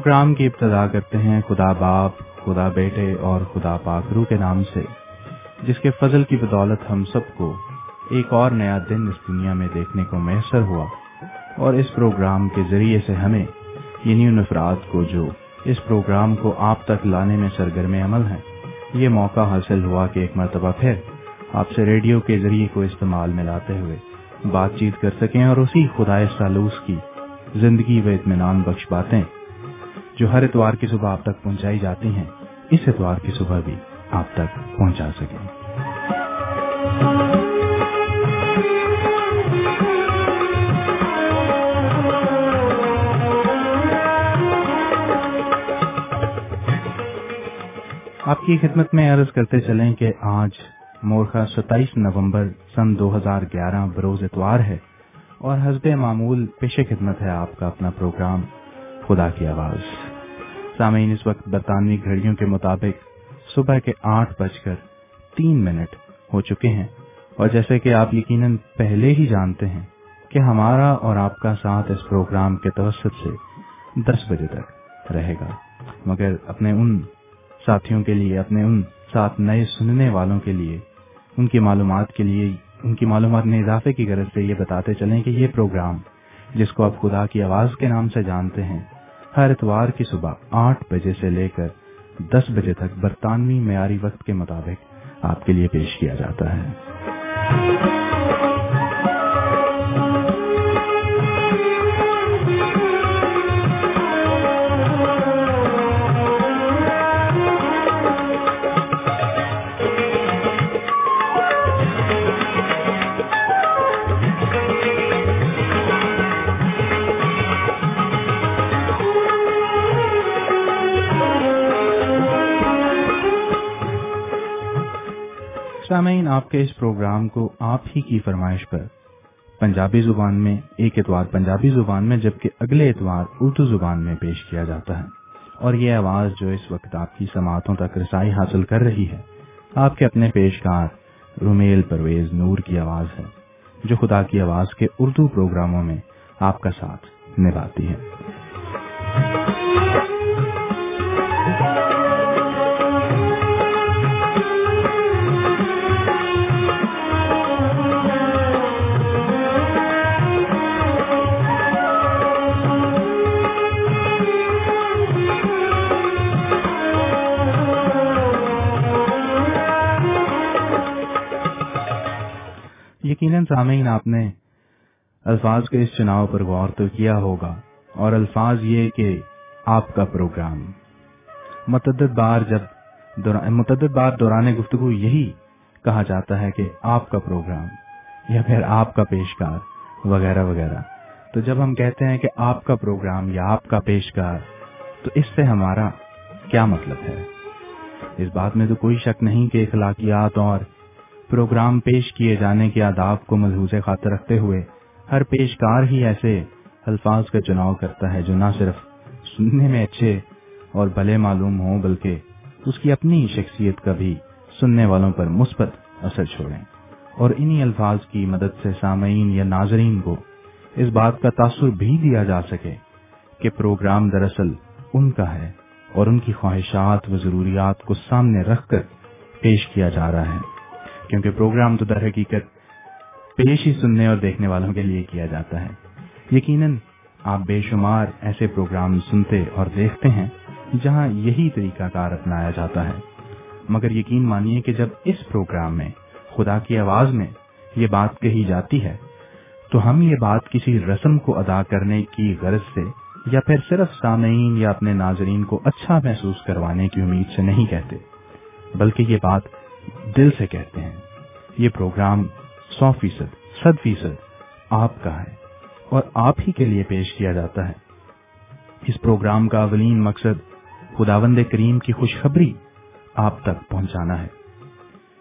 Programme کی ابتدا کرتے ہیں خدا باپ، خدا بیٹے اور خدا پاکرو کے نام سے، جس کے فضل کی بدولت ہم سب کو ایک اور نیا دن اس دنیا میں دیکھنے کو میسر ہوا۔ اور اس پروگرام کے ذریعے سے ہمیں یعنی ان افراد کو جو اس پروگرام کو آپ تک لانے میں سرگرم عمل ہیں، یہ موقع حاصل ہوا کہ ایک مرتبہ پھر آپ سے ریڈیو کے ذریعے کو استعمال میں لاتے ہوئے بات چیت کر سکیں اور اسی خدا سالوس کی زندگی و اطمینان بخش باتیں جو ہر اتوار کی صبح آپ تک پہنچائی جاتی ہیں، اس اتوار کی صبح بھی آپ تک پہنچا سکیں۔ آپ کی خدمت میں عرض کرتے چلیں کہ آج مورخہ ستائیس نومبر سن دو ہزار گیارہ بروز اتوار ہے اور حزب معمول پیش خدمت ہے آپ کا اپنا پروگرام خدا کی آواز۔ سامعین، اس وقت برطانوی گھڑیوں کے مطابق صبح کے آٹھ بج کر تین منٹ ہو چکے ہیں۔ اور جیسے کہ آپ یقیناً پہلے ہی جانتے ہیں کہ ہمارا اور آپ کا ساتھ اس پروگرام کے توسط سے دس بجے تک رہے گا۔ مگر اپنے ان ساتھیوں کے لیے، اپنے ان ساتھ نئے سننے والوں کے لیے، ان کی معلومات کے لیے، ان کی معلومات میں اضافے کی غرض سے یہ بتاتے چلیں کہ یہ پروگرام جس کو آپ خدا کی آواز کے نام سے جانتے ہیں ہر اتوار کی صبح آٹھ بجے سے لے کر دس بجے تک برطانوی معیاری وقت کے مطابق آپ کے لیے پیش کیا جاتا ہے۔ سامعین، آپ کے اس پروگرام کو آپ ہی کی فرمائش پر پنجابی زبان میں ایک اتوار پنجابی زبان میں جبکہ اگلے اتوار اردو زبان میں پیش کیا جاتا ہے۔ اور یہ آواز جو اس وقت آپ کی سماعتوں تک رسائی حاصل کر رہی ہے، آپ کے اپنے پیشکار رومیل پرویز نور کی آواز ہے، جو خدا کی آواز کے اردو پروگراموں میں آپ کا ساتھ نبھاتی ہے۔ یقیناً سامعین، آپ نے الفاظ کے اس چناؤ پر غور تو کیا ہوگا اور الفاظ یہ کہ آپ کا پروگرام متعدد بار جب متعدد بار دوران گفتگو یہی کہا جاتا ہے کہ آپ کا پروگرام یا پھر آپ کا پیشکار وغیرہ وغیرہ۔ تو جب ہم کہتے ہیں کہ آپ کا پروگرام یا آپ کا پیشکار، تو اس سے ہمارا کیا مطلب ہے؟ اس بات میں تو کوئی شک نہیں کہ اخلاقیات اور پروگرام پیش کیے جانے کے آداب کو ملحوظ خاطر رکھتے ہوئے ہر پیشکار ہی ایسے الفاظ کا چناؤ کرتا ہے جو نہ صرف سننے میں اچھے اور بھلے معلوم ہوں بلکہ اس کی اپنی شخصیت کا بھی سننے والوں پر مثبت اثر چھوڑیں۔ اور انہی الفاظ کی مدد سے سامعین یا ناظرین کو اس بات کا تاثر بھی دیا جا سکے کہ پروگرام دراصل ان کا ہے اور ان کی خواہشات و ضروریات کو سامنے رکھ کر پیش کیا جا رہا ہے۔ کیونکہ پروگرام تو در حقیقت پیش ہی سننے اور دیکھنے والوں کے لیے کیا جاتا ہے۔ یقیناً آپ بے شمار ایسے پروگرام سنتے اور دیکھتے ہیں جہاں یہی طریقہ کار اپنایا جاتا ہے۔ مگر یقین مانیے کہ جب اس پروگرام میں خدا کی آواز میں یہ بات کہی جاتی ہے، تو ہم یہ بات کسی رسم کو ادا کرنے کی غرض سے یا پھر صرف سامعین یا اپنے ناظرین کو اچھا محسوس کروانے کی امید سے نہیں کہتے، بلکہ یہ بات دل سے کہتے ہیں، یہ پروگرام سو فیصد، صد فیصد آپ کا ہے اور آپ ہی کے لیے پیش کیا جاتا ہے۔ اس پروگرام کا اولین مقصد خداوند کریم کی خوشخبری آپ تک پہنچانا ہے۔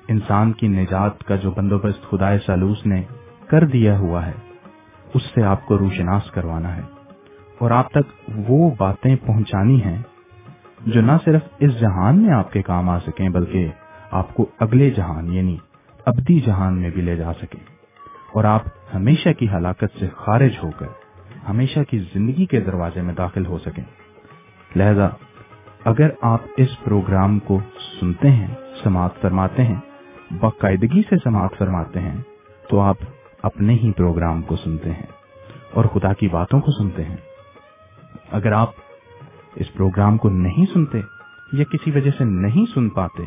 انسان کی نجات کا جو بندوبست خدا سالوس نے کر دیا ہوا ہے، اس سے آپ کو روشناس کروانا ہے۔ اور آپ تک وہ باتیں پہنچانی ہیں جو نہ صرف اس جہان میں آپ کے کام آ سکیں، بلکہ آپ کو اگلے جہان یعنی ابدی جہان میں بھی لے جا سکے۔ اور آپ ہمیشہ کی ہلاکت سے خارج ہو کر ہمیشہ کی زندگی کے دروازے میں داخل ہو سکیں۔ لہذا اگر آپ اس پروگرام کو سنتے ہیں، سماعت فرماتے ہیں، باقاعدگی سے سماعت فرماتے ہیں، تو آپ اپنے ہی پروگرام کو سنتے ہیں اور خدا کی باتوں کو سنتے ہیں۔ اگر آپ اس پروگرام کو نہیں سنتے یا کسی وجہ سے نہیں سن پاتے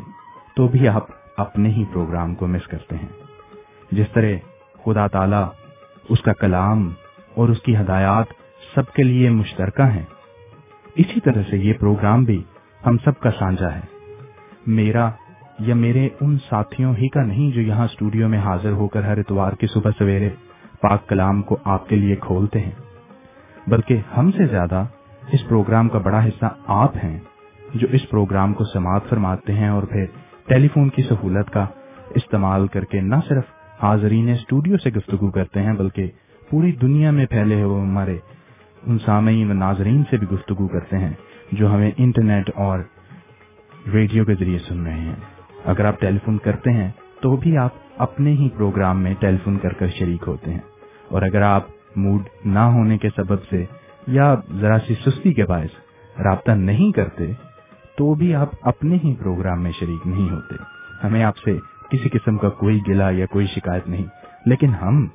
تو بھی آپ اپنے ہی پروگرام کو مس کرتے ہیں۔ جس طرح خدا تعالی اس کا کلام اور اس کی ہدایات سب کے لیے مشترکہ ہیں، اسی طرح سے یہ پروگرام بھی ہم سب کا سانجا ہے۔ میرا یا میرے ان ساتھیوں ہی کا نہیں جو یہاں اسٹوڈیو میں حاضر ہو کر ہر اتوار کی صبح سویرے پاک کلام کو آپ کے لیے کھولتے ہیں۔ بلکہ ہم سے زیادہ اس پروگرام کا بڑا حصہ آپ ہیں جو اس پروگرام کو سماعت فرماتے ہیں اور پھر ٹیلی فون کی سہولت کا استعمال کر کے نہ صرف حاضرین اسٹوڈیو سے گفتگو کرتے ہیں، بلکہ پوری دنیا میں پھیلے ہوئے ہمارے ان سامعین و ناظرین سے بھی گفتگو کرتے ہیں، جو ہمیں انٹرنیٹ اور ریڈیو کے ذریعے سن رہے ہیں۔ اگر آپ ٹیلی فون کرتے ہیں، تو بھی آپ اپنے ہی پروگرام میں ٹیلی فون کر کر شریک ہوتے ہیں۔ اور اگر آپ موڈ نہ ہونے کے سبب سے یا ذرا سی سستی کے باعث رابطہ نہیں کرتے تو بھی آپ اپنے ہی پروگرام میں شریک نہیں ہوتے۔ ہمیں آپ سے کسی قسم کا کوئی گلا یا کوئی شکایت نہیں۔ لیکن ہم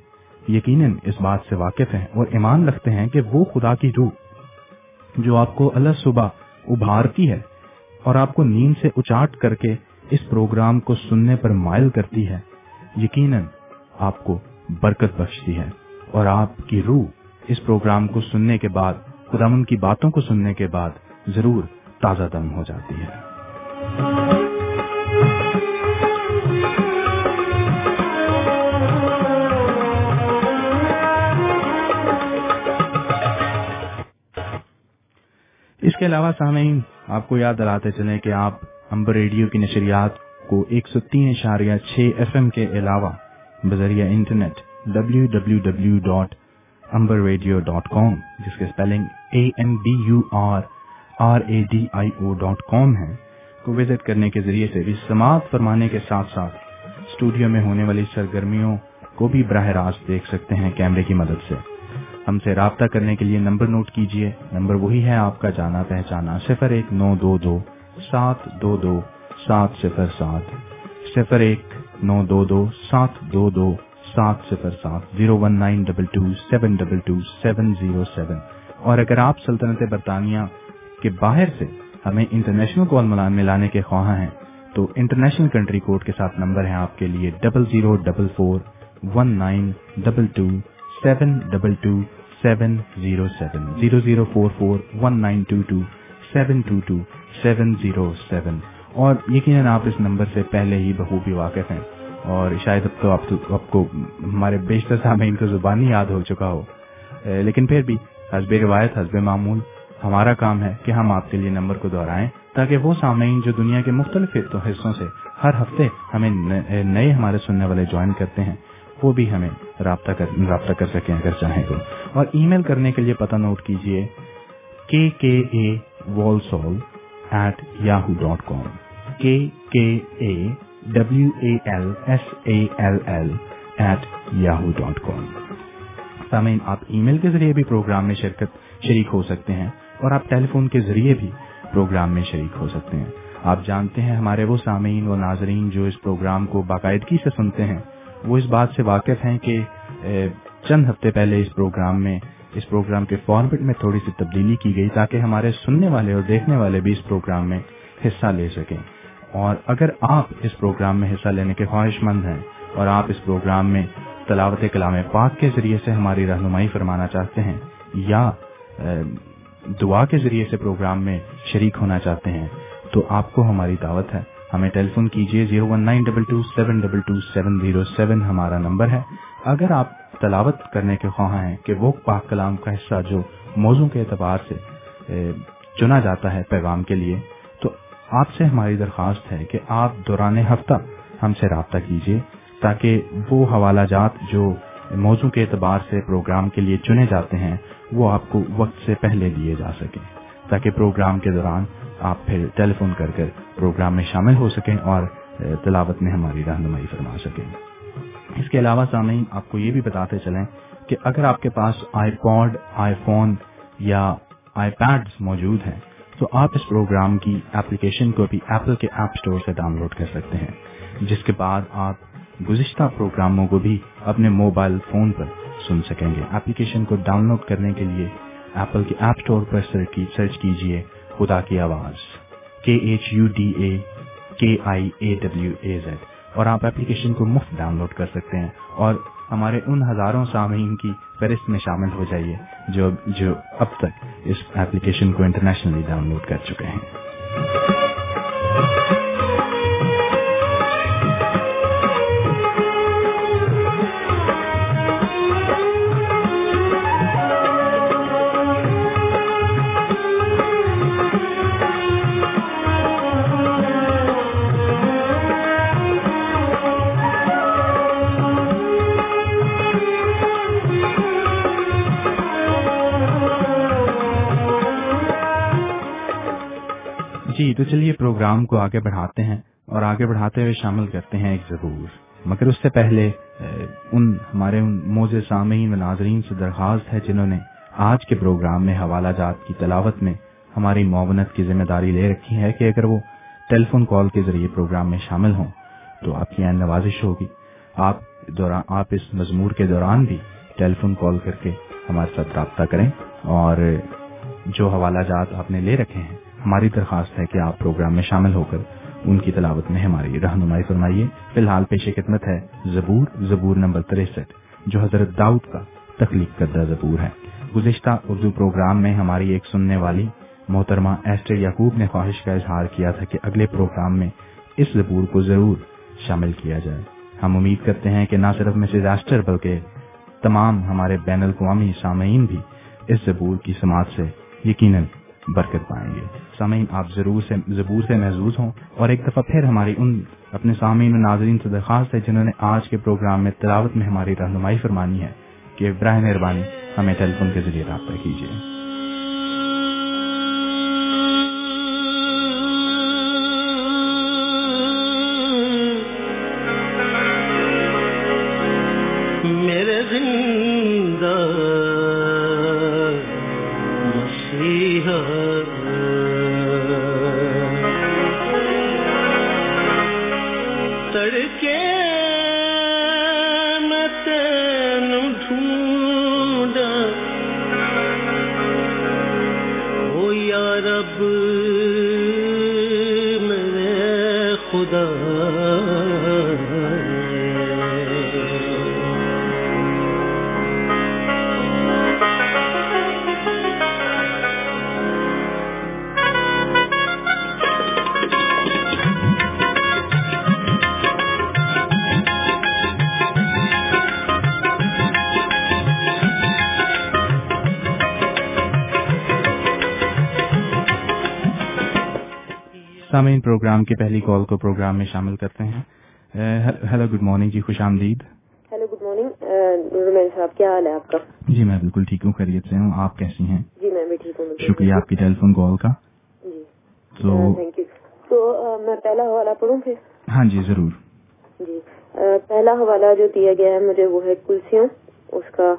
یقیناً اس بات سے واقف ہیں اور ایمان رکھتے ہیں کہ وہ خدا کی روح جو آپ کو اللہ صبح ابھارتی ہے اور آپ کو نیند سے اچاٹ کر کے اس پروگرام کو سننے پر مائل کرتی ہے، یقیناً آپ کو برکت بخشتی ہے۔ اور آپ کی روح اس پروگرام کو سننے کے بعد خدامن کی باتوں کو سننے کے بعد ضرور تازہ دم ہو جاتی ہے۔ اس کے علاوہ سامعین، آپ کو یاد دلاتے چلیں کہ آپ امبر ریڈیو کی نشریات کو ایک سو تین اشاریہ چھ ایف ایم کے علاوہ بذریعہ internet W W W dot Ambur radio dot com جس کے spelling A M B U R R A D I O dot com ہے کو وزٹ کرنے کے ذریعے سے بھی سماعت فرمانے کے ساتھ ساتھ اسٹوڈیو میں ہونے والی سرگرمیوں کو بھی براہ راست دیکھ سکتے ہیں کیمرے کی مدد سے۔ ہم سے رابطہ کرنے کے لیے نمبر نوٹ کیجیے۔ نمبر وہی ہے آپ کا جانا پہچانا، صفر ایک نو دو دو سات دو دو سات صفر سات۔ صفر ایک نو دو دو سات دو دو سات صفر سات۔ Zero one nine double two seven double two seven zero seven. اور اگر آپ سلطنت برطانیہ کے باہر سے ہمیں انٹرنیشنل کال ملان میں لانے کے خواہاں ہیں، تو انٹرنیشنل کنٹری کوڈ کے ساتھ نمبر ہے آپ کے لیے double zero double four one nine double two seven double two seven zero seven zero zero four four one nine two two seven two two seven zero seven اور یقیناً آپ اس number سے پہلے ہی بخوبی واقف ہیں۔ اور شاید اب تو آپ کو ہمارے بیشتر سامعین کو زبانی یاد ہو چکا ہو۔ لیکن پھر بھی حسب روایت، حسب معمول ہمارا کام ہے کہ ہم آپ کے لیے نمبر کو دہرائیں تاکہ وہ سامعین جو دنیا کے مختلف حصوں سے ہر ہفتے ہمیں نئے ہمارے سننے والے جوائن کرتے ہیں، وہ بھی ہمیں رابطہ کر رابطہ کر سکیں اگر چاہیں تو۔ اور ای میل کرنے کے لیے پتہ نوٹ کیجیے K K A Walsall at Yahoo dot com. K K A W A L S A L L at Yahoo dot com. سامعین، آپ ای میل کے ذریعے بھی پروگرام میں شرکت شریک ہو سکتے ہیں۔ اور آپ ٹیلی فون کے ذریعے بھی پروگرام میں شریک ہو سکتے ہیں۔ آپ جانتے ہیں ہمارے وہ سامعین و ناظرین جو اس پروگرام کو باقاعدگی سے سنتے ہیں، وہ اس بات سے واقف ہیں کہ چند ہفتے پہلے اس پروگرام میں، اس پروگرام کے فارمیٹ میں تھوڑی سی تبدیلی کی گئی تاکہ ہمارے سننے والے اور دیکھنے والے بھی اس پروگرام میں حصہ لے سکیں۔ اور اگر آپ اس پروگرام میں حصہ لینے کے خواہش مند ہیں اور آپ اس پروگرام میں تلاوت کلام پاک کے ذریعے سے ہماری رہنمائی فرمانا چاہتے ہیں یا دعا کے ذریعے سے پروگرام میں شریک ہونا چاہتے ہیں، تو آپ کو ہماری دعوت ہے۔ ہمیں ٹیلی فون کیجیے zero one nine double two seven double two seven zero seven ہمارا نمبر ہے۔ اگر آپ تلاوت کرنے کے خواہاں ہیں کہ وہ پاک کلام کا حصہ جو موضوع کے اعتبار سے چنا جاتا ہے پیغام کے لیے، تو آپ سے ہماری درخواست ہے کہ آپ دوران ہفتہ ہم سے رابطہ کیجیے تاکہ وہ حوالہ جات جو موضوع کے اعتبار سے پروگرام کے لیے چنے جاتے ہیں وہ آپ کو وقت سے پہلے دیے جا سکیں تاکہ پروگرام کے دوران آپ پھر ٹیلی فون کر کر پروگرام میں شامل ہو سکیں اور تلاوت میں ہماری رہنمائی فرما سکیں۔ اس کے علاوہ سامعین، آپ کو یہ بھی بتاتے چلیں کہ اگر آپ کے پاس آئی پوڈ آئی فون یا آئی پیڈ موجود ہیں، تو آپ اس پروگرام کی اپلیکیشن کو بھی ایپل کے ایپ اسٹور سے ڈاؤن لوڈ کر سکتے ہیں، جس کے بعد آپ گزشتہ پروگراموں کو بھی اپنے موبائل فون پر سن سکیں گے۔ اپلیکیشن کو ڈاؤن لوڈ کرنے کے لیے ایپل کے ایپ اسٹور پر سرچ کیجیے خدا کی آواز۔ کے ایچ یو ڈی اے کے آئی اے ڈبلو اے زیڈ اور آپ اپلیکیشن کو مفت ڈاؤن لوڈ کر سکتے ہیں۔ اور ہمارے ان ہزاروں سامعین کی فہرست میں شامل ہو جائیے جو جو اب تک اس ایپلیکیشن کو انٹرنیشنلی ڈاؤن لوڈ کر چکے ہیں۔ جی تو چلیے پروگرام کو آگے بڑھاتے ہیں اور آگے بڑھاتے ہوئے شامل کرتے ہیں ایک ضرور۔ مگر اس سے پہلے ان ہمارے ان موز سامعین و ناظرین سے درخواست ہے جنہوں نے آج کے پروگرام میں حوالہ جات کی تلاوت میں ہماری معاونت کی ذمہ داری لے رکھی ہے کہ اگر وہ ٹیلی فون کال کے ذریعے پروگرام میں شامل ہوں، تو آپ کی این نوازش ہوگی۔ آپ دوران آپ اس مضمور کے دوران بھی ٹیلی فون کال کر کے ہمارے ساتھ رابطہ کریں اور جو حوالہ جات آپ نے لے رکھے ہیں ہماری درخواست ہے کہ آپ پروگرام میں شامل ہو کر ان کی تلاوت میں ہماری رہنمائی فرمائیے۔ فی الحال پیش خدمت ہے زبور زبور نمبر تریسٹھ، جو حضرت داؤد کا تخلیق کردہ زبور ہے۔ گزشتہ اردو پروگرام میں ہماری ایک سننے والی محترمہ ایسٹر یعقوب نے خواہش کا اظہار کیا تھا کہ اگلے پروگرام میں اس زبور کو ضرور شامل کیا جائے۔ ہم امید کرتے ہیں کہ نہ صرف مسز ایسٹر بلکہ تمام ہمارے بین الاقوامی سامعین بھی اس زبور کی سماعت سے یقیناً برکت پائیں گے۔ سامعین، آپ ضرور سے ضبور سے محظوظ ہوں اور ایک دفعہ پھر ہماری ان اپنے سامعین و ناظرین سے درخواست ہے جنہوں نے آج کے پروگرام میں تلاوت میں ہماری رہنمائی فرمانی ہے کہ براہ مہربانی ہمیں ٹیلی فون کے ذریعے رابطہ کیجیے۔ پروگرام کی پہلی کال کو پروگرام میں شامل کرتے ہیں۔ ہیلو گڈ مارننگ جی خوش آمدید ہیلو گڈ مارننگ صاحب کیا حال ہے آپ کا؟ جی میں بالکل ٹھیک ہوں خیریت سے ہوں آپ کیسی ہیں؟ جی میں بھی ٹھیک ہوں شکریہ آپ کی ٹیلی فون کال کا۔ جی۔ تو تھینک یو تو میں پہلا حوالہ پڑھوں پھر؟ ہاں جی ضرور۔ جی پہلا حوالہ جو دیا گیا ہے مجھے وہ ہے کلسیوں۔ اس کا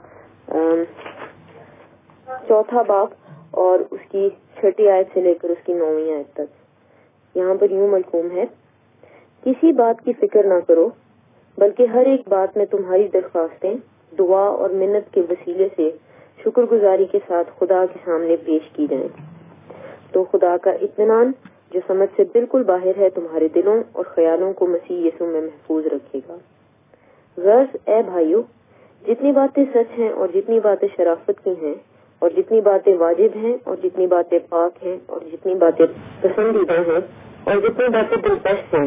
چوتھا باپ اور اس کی چھٹی آیت سے لے کر اس کی نویں آیت تک۔ یہاں پر یوں ملکوم ہے، کسی بات کی فکر نہ کرو، بلکہ ہر ایک بات میں تمہاری درخواستیں، دعا اور منت کے وسیلے سے شکر گزاری کے ساتھ خدا کے سامنے پیش کی جائیں۔ تو خدا کا اطمینان، جو سمجھ سے بالکل باہر ہے، تمہارے دلوں اور خیالوں کو مسیح یسو میں محفوظ رکھے گا۔ غرض، اے بھائیو، جتنی باتیں سچ ہیں اور جتنی باتیں شرافت کی ہیں اور جتنی باتیں واجب ہیں اور جتنی باتیں پاک ہیں اور جتنی باتیں پسندیدہ ہیں اور جتنی باتیں دلچسپ ہیں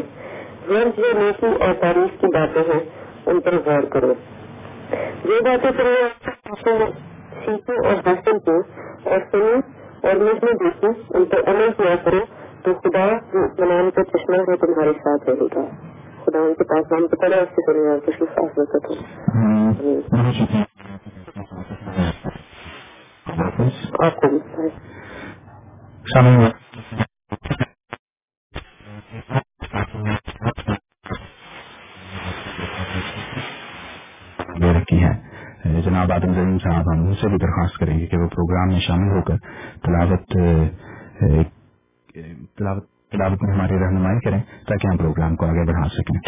غرض جو نیکی اور تاریخ کی باتیں ہیں، ان پر غور کرو۔ جو باتیں تمہیں سیکھو اور حاصل کو اور سنو اور مجھ میں دیکھو ان پر عمل کیا کرو تو خدا بنانے کا چشمہ ہے، تمہارے ساتھ رہے گا۔ خدا ان کے پاس نام پکڑا اس کے سننے کچھ خاص وقت ہو آپ کو رکھی ہے جناب آدم زمین صاحب ہم ان سے بھی درخواست کریں گے کہ وہ پروگرام میں شامل ہو کر تلاوت تلاوت میں ہماری رہنمائی کریں تاکہ ہم پروگرام کو آگے بڑھا سکیں۔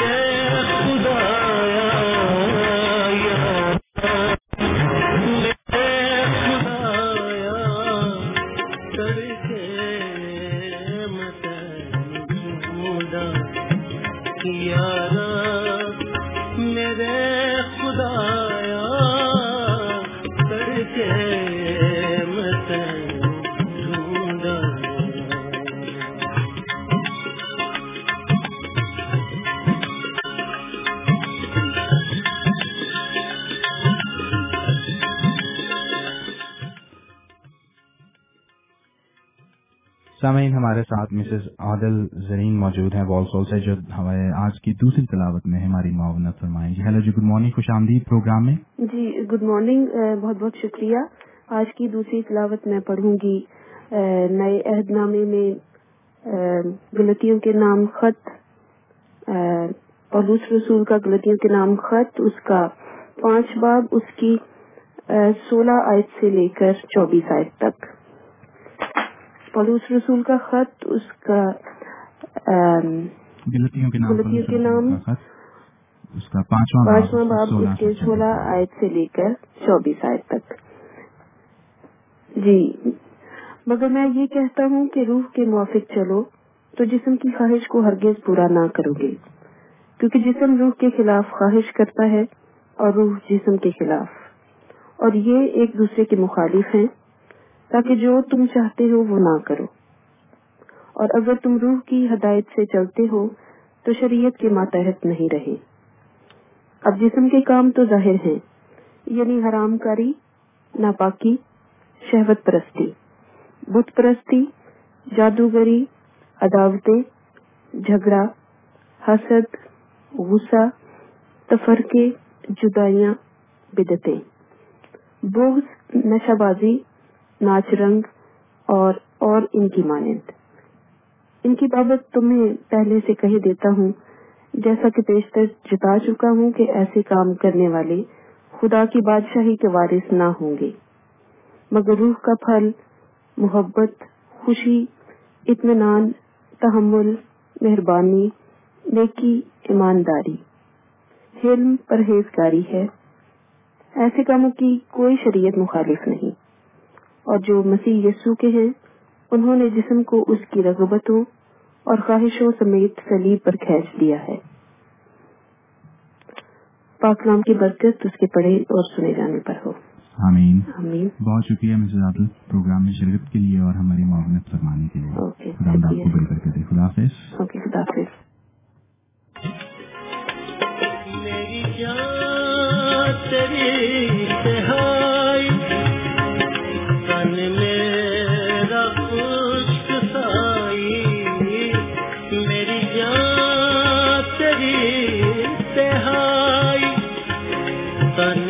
موجود ہیں والسول سے جو ہمارے آج کی دوسری تلاوت میں ہماری معاونت فرمائیں۔ گی ہیلو جی گڈ مارننگ جی، خوش آمدید پروگرام میں۔ جی گڈ مارننگ بہت بہت شکریہ۔ آج کی دوسری تلاوت میں پڑھوں گی نئے عہد نامے میں غلطیوں کے نام خط پولوس رسول کا غلطیوں کے نام خط، اس کا پانچ باب، اس کی سولہ آیت سے لے کر چوبیس آیت تک۔ پولوس رسول کا خط، اس کا گلتیوں کے نام اس کا پانچواں باب اس کے سولہ آیت سے لے کر چوبیس آیت تک۔ جی۔ مگر میں یہ کہتا ہوں کہ روح کے موافق چلو تو جسم کی خواہش کو ہرگز پورا نہ کرو گے۔ کیونکہ جسم روح کے خلاف خواہش کرتا ہے اور روح جسم کے خلاف۔ اور یہ ایک دوسرے کے مخالف ہیں تاکہ جو تم چاہتے ہو وہ نہ کرو۔ اور اگر تم روح کی ہدایت سے چلتے ہو، تو شریعت کے ماتحت نہیں رہے۔ اب جسم کے کام تو ظاہر ہیں یعنی حرام کاری ناپاکی، شہوت پرستی۔ بت پرستی، جادوگری، عداوتیں، جھگڑا، حسد، غصہ، تفرقے، جدائیاں بدتیں بغض، نشہ بازی، ناچ رنگ اور اور ان کی مانند۔ ان کی بابت تمہیں پہلے سے کہہ دیتا ہوں، جیسا کہ پیشتر جتا چکا ہوں کہ ایسے کام کرنے والے خدا کی بادشاہی کے وارث نہ ہوں گے۔ مگر روح کا پھل، محبت، خوشی، اطمینان، تحمل، مہربانی، نیکی، ایمانداری۔ حلم پرہیزگاری ہے۔ ایسے کاموں کی کوئی شریعت مخالف نہیں۔ اور جو مسیح یسو کے ہیں، انہوں نے جسم کو اس کی رغبتوں اور خواہشوں سمیت سلیب پر کھینچ دیا ہے۔ پاکلام کی برکت اس کے پڑھے اور سنے جانے پر ہو۔ آمین۔ آمین۔ بہت شکریہ مسز عادل پروگرام میں شرکت کے لیے اور ہماری معاونت فرمانے کے لیے۔ خدا حافظ۔ خدا حافظ۔ میری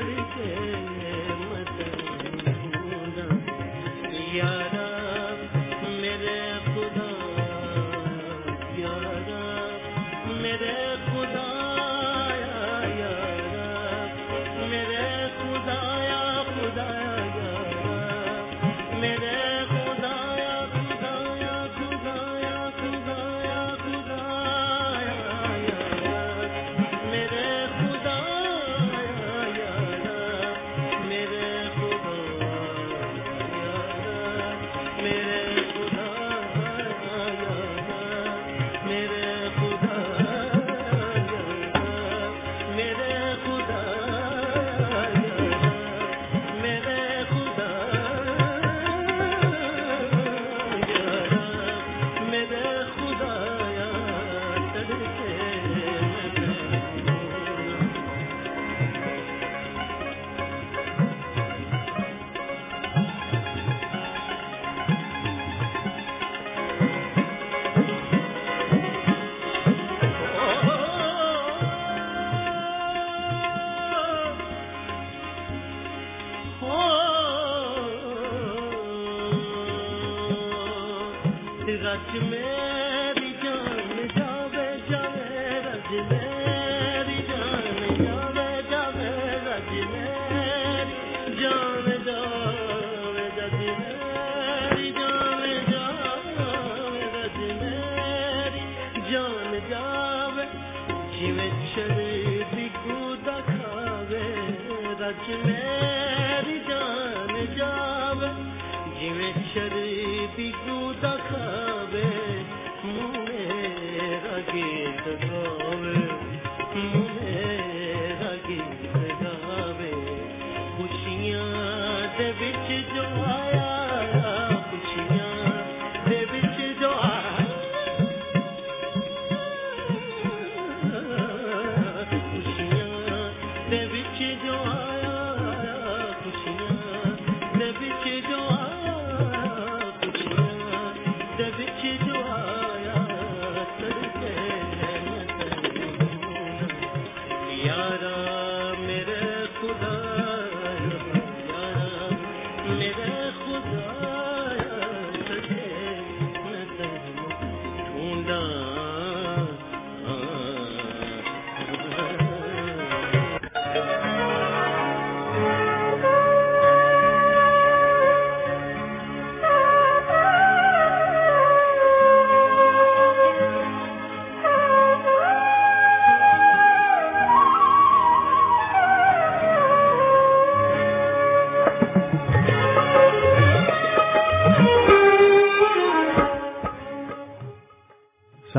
کر کے مت یارا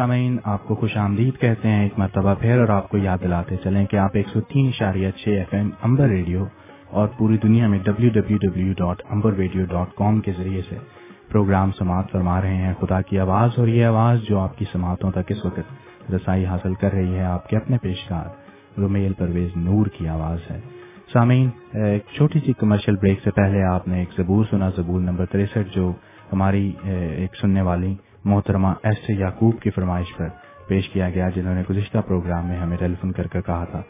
سامعین، آپ کو خوش آمدید کہتے ہیں، ایک مرتبہ پھر اور آپ کو یاد دلاتے چلیں کہ آپ ایک سو تین اشاریہ چھ ایف ایم امبر ریڈیو اور پوری دنیا میں W W W dot Amber Radio dot com کے ذریعے سے پروگرام سماعت فرما رہے ہیں۔ خدا کی آواز اور یہ آواز جو آپ کی سماعتوں تک اس وقت رسائی حاصل کر رہی ہے، آپ کے اپنے پیشکار رومیل پرویز نور کی آواز ہے۔ سامعین، ایک چھوٹی سی کمرشل بریک سے پہلے آپ نے ایک زبور سنا، زبور نمبر تریسٹھ، جو ہماری، ایک سننے والی محترمہ ایس یعقوب کی فرمائش پر پیش کیا گیا، جنہوں نے گزشتہ پروگرام میں ہمیں ٹیلیفون کر کر کہا تھا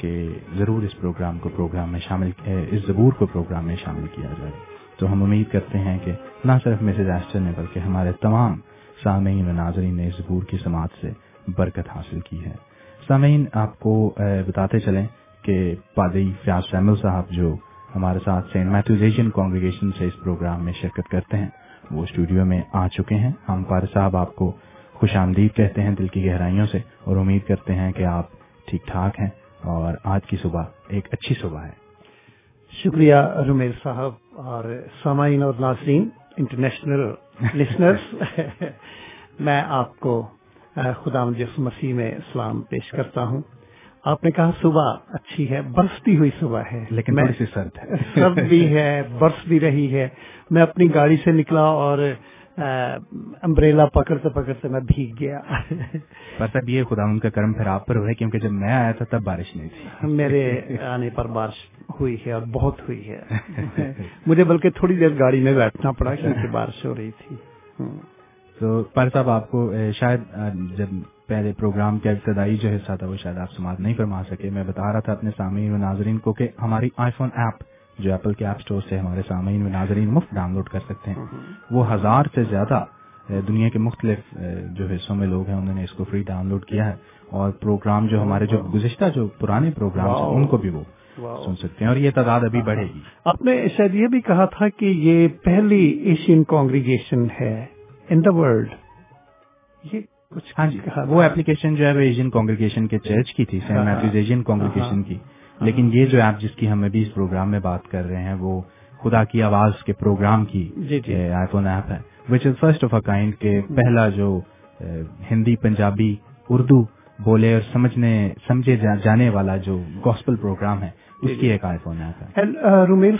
کہ ضرور اس پروگرام کو پروگرام میں شامل اس زبور کو پروگرام میں شامل کیا جائے۔ تو ہم امید کرتے ہیں کہ نہ صرف مسز ایسٹر نے بلکہ ہمارے تمام سامعین و ناظرین نے اس زبور کی سماعت سے برکت حاصل کی ہے۔ سامعین، آپ کو بتاتے چلیں کہ پادری فیاض سیمل صاحب جو ہمارے ساتھ سینٹ میتھوز ایشین کانگریگیشن سے اس پروگرام میں شرکت کرتے ہیں وہ اسٹوڈیو میں آ چکے ہیں۔ ہم پارے صاحب آپ کو خوش آمدید کہتے ہیں دل کی گہرائیوں سے اور امید کرتے ہیں کہ آپ ٹھیک ٹھاک ہیں اور آج کی صبح ایک اچھی صبح ہے۔ شکریہ رمیل صاحب اور سامعین اور ناظرین، انٹرنیشنل لسنرز۔ میں آپ کو خدا مجس مسیح میں اسلام پیش کرتا ہوں۔ آپ نے کہا صبح اچھی ہے برستی ہوئی صبح ہے۔ لیکن سی سرد ہے۔ سرد بھی ہے برس بھی رہی ہے۔ میں اپنی گاڑی سے نکلا اور امبریلا پکڑتے پکڑتے میں بھیگ گیا۔ پر سب یہ خدا ان کا کرم پھر آپ پر ہوا ہے کیونکہ جب میں آیا تھا تب بارش نہیں تھی۔ میرے آنے پر بارش ہوئی ہے اور بہت ہوئی ہے۔ مجھے بلکہ تھوڑی دیر گاڑی میں بیٹھنا پڑا کیونکہ بارش ہو رہی تھی۔ تو پر صاحب آپ کو شاید جب پہلے پروگرام کا ابتدائی جو حصہ تھا وہ شاید آپ سماعت نہیں فرما سکے۔ میں بتا رہا تھا اپنے سامعین و ناظرین کو کہ ہماری آئی فون ایپ جو ایپل کے ایپ اسٹور سے ہمارے سامعین و ناظرین مفت ڈاؤن لوڈ کر سکتے ہیں۔ وہ ہزار سے زیادہ دنیا کے مختلف جو حصوں میں لوگ ہیں انہوں نے اس کو فری ڈاؤن لوڈ کیا ہے۔ اور پروگرام جو ہمارے جو گزشتہ جو پرانے پروگرام ان کو بھی وہ سن سکتے ہیں اور یہ تعداد ابھی بڑھے گی۔ آپ نے شاید یہ بھی کہا تھا کہ یہ پہلی ایشین کانگریگیشن ہے۔ ان دا ورلڈ یہ کچھ ہاں جی وہ اپلیکیشن جو ہے وہ ایشین کانگریگیشن کے چرچ کی تھی سینٹ میتھوز ایشین کانگریگیشن کی۔ لیکن یہ جو ایپ جس کی ہم ابھی اس پروگرام میں بات کر رہے ہیں وہ خدا کی آواز کے پروگرام کی آئی فون ایپ ہے which is first of a kind کے پہلا جو ہندی پنجابی اردو بولے اور سمجھنے سمجھے جانے والا جو گاسپل پروگرام ہے اس کی ایک آئی فون ایپ ہے Romail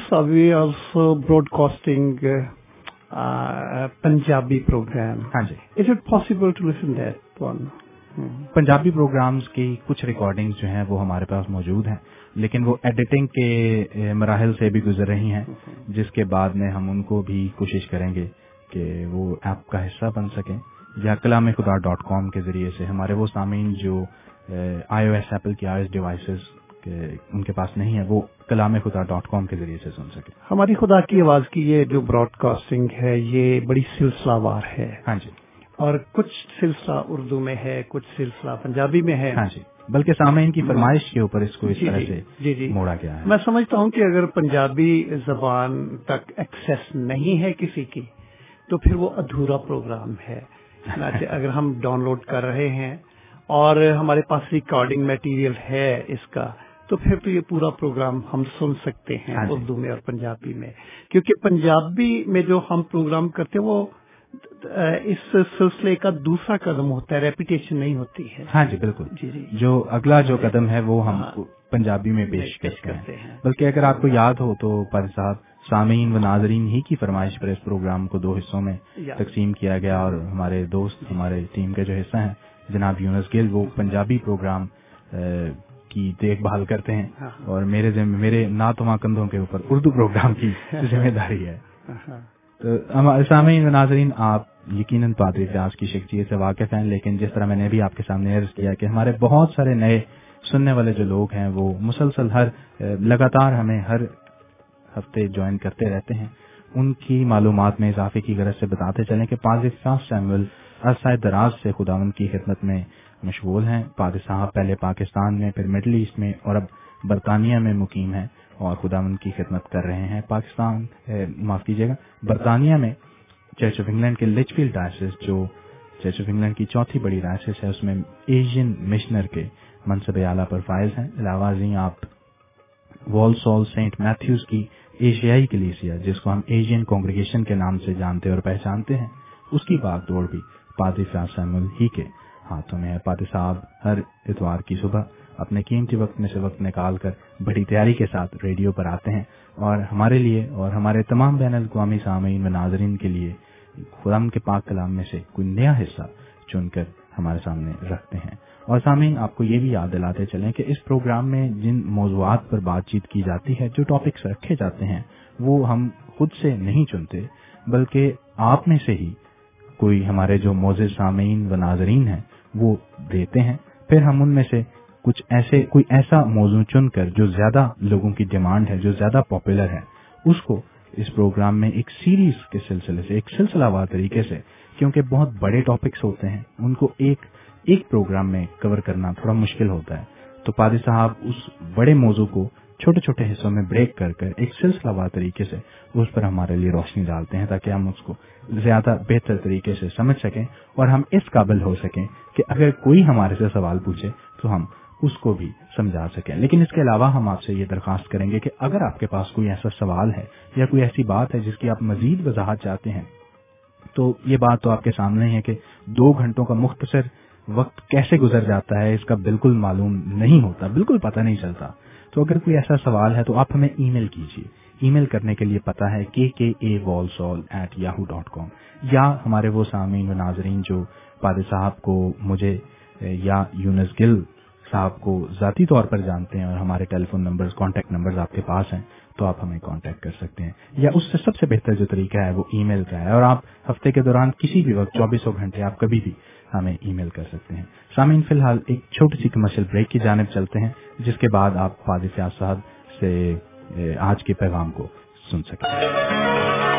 also broadcasting Punjabi programme ہاں جی is it possible to listen that one Punjabi programmes کی کچھ ریکارڈنگ جو ہیں وہ ہمارے پاس موجود ہیں لیکن وہ ایڈیٹنگ کے مراحل سے بھی گزر رہی ہیں جس کے بعد میں ہم ان کو بھی کوشش کریں گے کہ وہ ایپ کا حصہ بن سکیں یا کلام خدا ڈاٹ کام کے ذریعے سے ہمارے وہ سامعین جو آئی او ایس ایپل کی آئی ایس ڈیوائسز ان کے پاس نہیں ہے وہ کلام خدا ڈاٹ کام کے ذریعے سے سن سکے۔ ہماری خدا کی آواز کی یہ جو براڈ کاسٹنگ ہے یہ بڑی سلسلہ وار ہے۔ ہاں جی۔ اور کچھ سلسلہ اردو میں ہے کچھ سلسلہ پنجابی میں ہے۔ ہاں جی۔ بلکہ سامعین کی فرمائش کے اوپر اس کو اس جی طرح جی سے جی جی۔ موڑا گیا ہے۔ میں سمجھتا ہوں کہ اگر پنجابی زبان تک ایکسیس نہیں ہے کسی کی تو پھر وہ ادھورا پروگرام ہے۔ اگر ہم ڈاؤن لوڈ کر رہے ہیں اور ہمارے پاس ریکارڈنگ میٹیریل ہے اس کا تو پھر تو یہ پورا پروگرام ہم سن سکتے ہیں ہاں جی۔ اردو میں اور پنجابی میں۔ کیونکہ پنجابی میں جو ہم پروگرام کرتے ہیں وہ اس سلسلے کا دوسرا قدم ہوتا ہے ریپیٹیشن نہیں ہوتی ہے۔ ہاں جی بالکل۔ جی جی۔ جو اگلا جو قدم ہے وہ ہم ہاں۔ پنجابی میں پیش کرتے ہیں۔ بلکہ اگر آپ کو یاد ہو تو پر صاحب سامعین و ناظرین ہی کی فرمائش پر اس پروگرام کو دو حصوں میں تقسیم کیا گیا اور ہمارے دوست ہمارے ٹیم کے جو حصہ ہیں جناب یونس گل وہ پنجابی پروگرام کی دیکھ بھال کرتے ہیں ہاں۔ اور میرے میرے ناتواں کندھوں کے اوپر اردو پروگرام کی ذمہ داری ہے ہاں۔ تو سامعین ناظرین آپ یقیناً پادری فیاض کی شخصیت سے واقف ہیں لیکن جس طرح میں نے بھی آپ کے سامنے عرض کیا کہ ہمارے بہت سارے نئے سننے والے جو لوگ ہیں وہ مسلسل ہر لگاتار ہمیں ہر ہفتے جوائن کرتے رہتے ہیں ان کی معلومات میں اضافے کی غرض سے بتاتے چلیں کہ پادری فیاض سیمول عرصہ دراز سے خداون کی خدمت میں مشغول ہیں۔ پادری صاحب پہلے پاکستان میں، پھر مڈل ایسٹ میں اور اب برطانیہ میں مقیم ہیں اور خدا ان کی خدمت کر رہے ہیں۔ پاکستان معاف کیجیے گا، برطانیہ میں چرچ آف انگلینڈ کے لچ فیلڈ ڈائسس، جو چرچ آف انگلینڈ کی چوتھی بڑی ڈائسس ہے، اس میں ایشین مشنر کے منصب اعلیٰ پر فائز ہیں۔ علاوہ ازیں آپ وال سال سینٹ میتھیوز کی ایشیائی کلیسیا، جس کو ہم ایشین کانگریگیشن کے نام سے جانتے اور پہچانتے ہیں، اس کی باغ دوڑ بھی پادری فیاض سیمول ہی کے ہاتھوں میں ہے۔ پادری صاحب ہر اتوار کی صبح اپنے قیمتی وقت میں سے وقت نکال کر بڑی تیاری کے ساتھ ریڈیو پر آتے ہیں اور ہمارے لیے اور ہمارے تمام بین الاقوامی سامعین و ناظرین کے لیے خدا کے پاک کلام میں سے کوئی نیا حصہ چن کر ہمارے سامنے رکھتے ہیں۔ اور سامعین، آپ کو یہ بھی یاد دلاتے چلیں کہ اس پروگرام میں جن موضوعات پر بات چیت کی جاتی ہے، جو ٹاپکس رکھے جاتے ہیں، وہ ہم خود سے نہیں چنتے، بلکہ آپ میں سے ہی کوئی ہمارے جو موزے سامعین و ناظرین ہیں وہ دیتے ہیں۔ پھر ہم ان میں سے کچھ ایسے، کوئی ایسا موضوع چن کر جو زیادہ لوگوں کی ڈیمانڈ ہے، جو زیادہ پاپولر ہے، اس کو اس پروگرام میں ایک سیریز کے سلسلے سے، ایک سلسلہ وار طریقے سے، کیونکہ بہت بڑے ٹاپکس ہوتے ہیں، ان کو ایک ایک پروگرام میں کور کرنا تھوڑا مشکل ہوتا ہے۔ تو پادی صاحب، اس بڑے موضوع کو چھوٹے چھوٹے حصوں میں بریک کر کر ایک سلسلہ وار طریقے سے اس پر ہمارے لیے روشنی ڈالتے ہیں تاکہ ہم اس کو زیادہ بہتر طریقے سے سمجھ سکیں اور ہم اس قابل ہو سکیں کہ اگر کوئی ہمارے سے سوال پوچھے تو ہم اس کو بھی سمجھا سکیں۔ لیکن اس کے علاوہ ہم آپ سے یہ درخواست کریں گے کہ اگر آپ کے پاس کوئی ایسا سوال ہے یا کوئی ایسی بات ہے جس کی آپ مزید وضاحت چاہتے ہیں، تو یہ بات تو آپ کے سامنے ہے کہ دو گھنٹوں کا مختصر وقت کیسے گزر جاتا ہے، اس کا بالکل معلوم نہیں ہوتا، بالکل پتہ نہیں چلتا۔ تو اگر کوئی ایسا سوال ہے تو آپ ہمیں ای میل کیجیے۔ ای میل کرنے کے لیے پتا ہے کے کے اے وال سال ایٹ یاہو ڈاٹ کام یا ہمارے وہ سامعین و ناظرین جو پاد صاحب کو مجھے، یا یونس گل صاحب کو ذاتی طور پر جانتے ہیں اور ہمارے telephone number contact number آپ کے پاس ہیں، تو آپ ہمیں کانٹیکٹ کر سکتے ہیں۔ یا اس سے سب سے بہتر جو طریقہ ہے وہ ای میل کا ہے اور آپ ہفتے کے دوران کسی بھی وقت، چوبیسوں گھنٹے آپ کبھی بھی ہمیں ای میل کر سکتے ہیں۔ سامعین فی الحال ایک چھوٹی سی کمرشل بریک کی جانب چلتے ہیں، جس کے بعد آپ فاضل فیاض صاحب سے آج کے پیغام کو سن سکیں۔ ہیں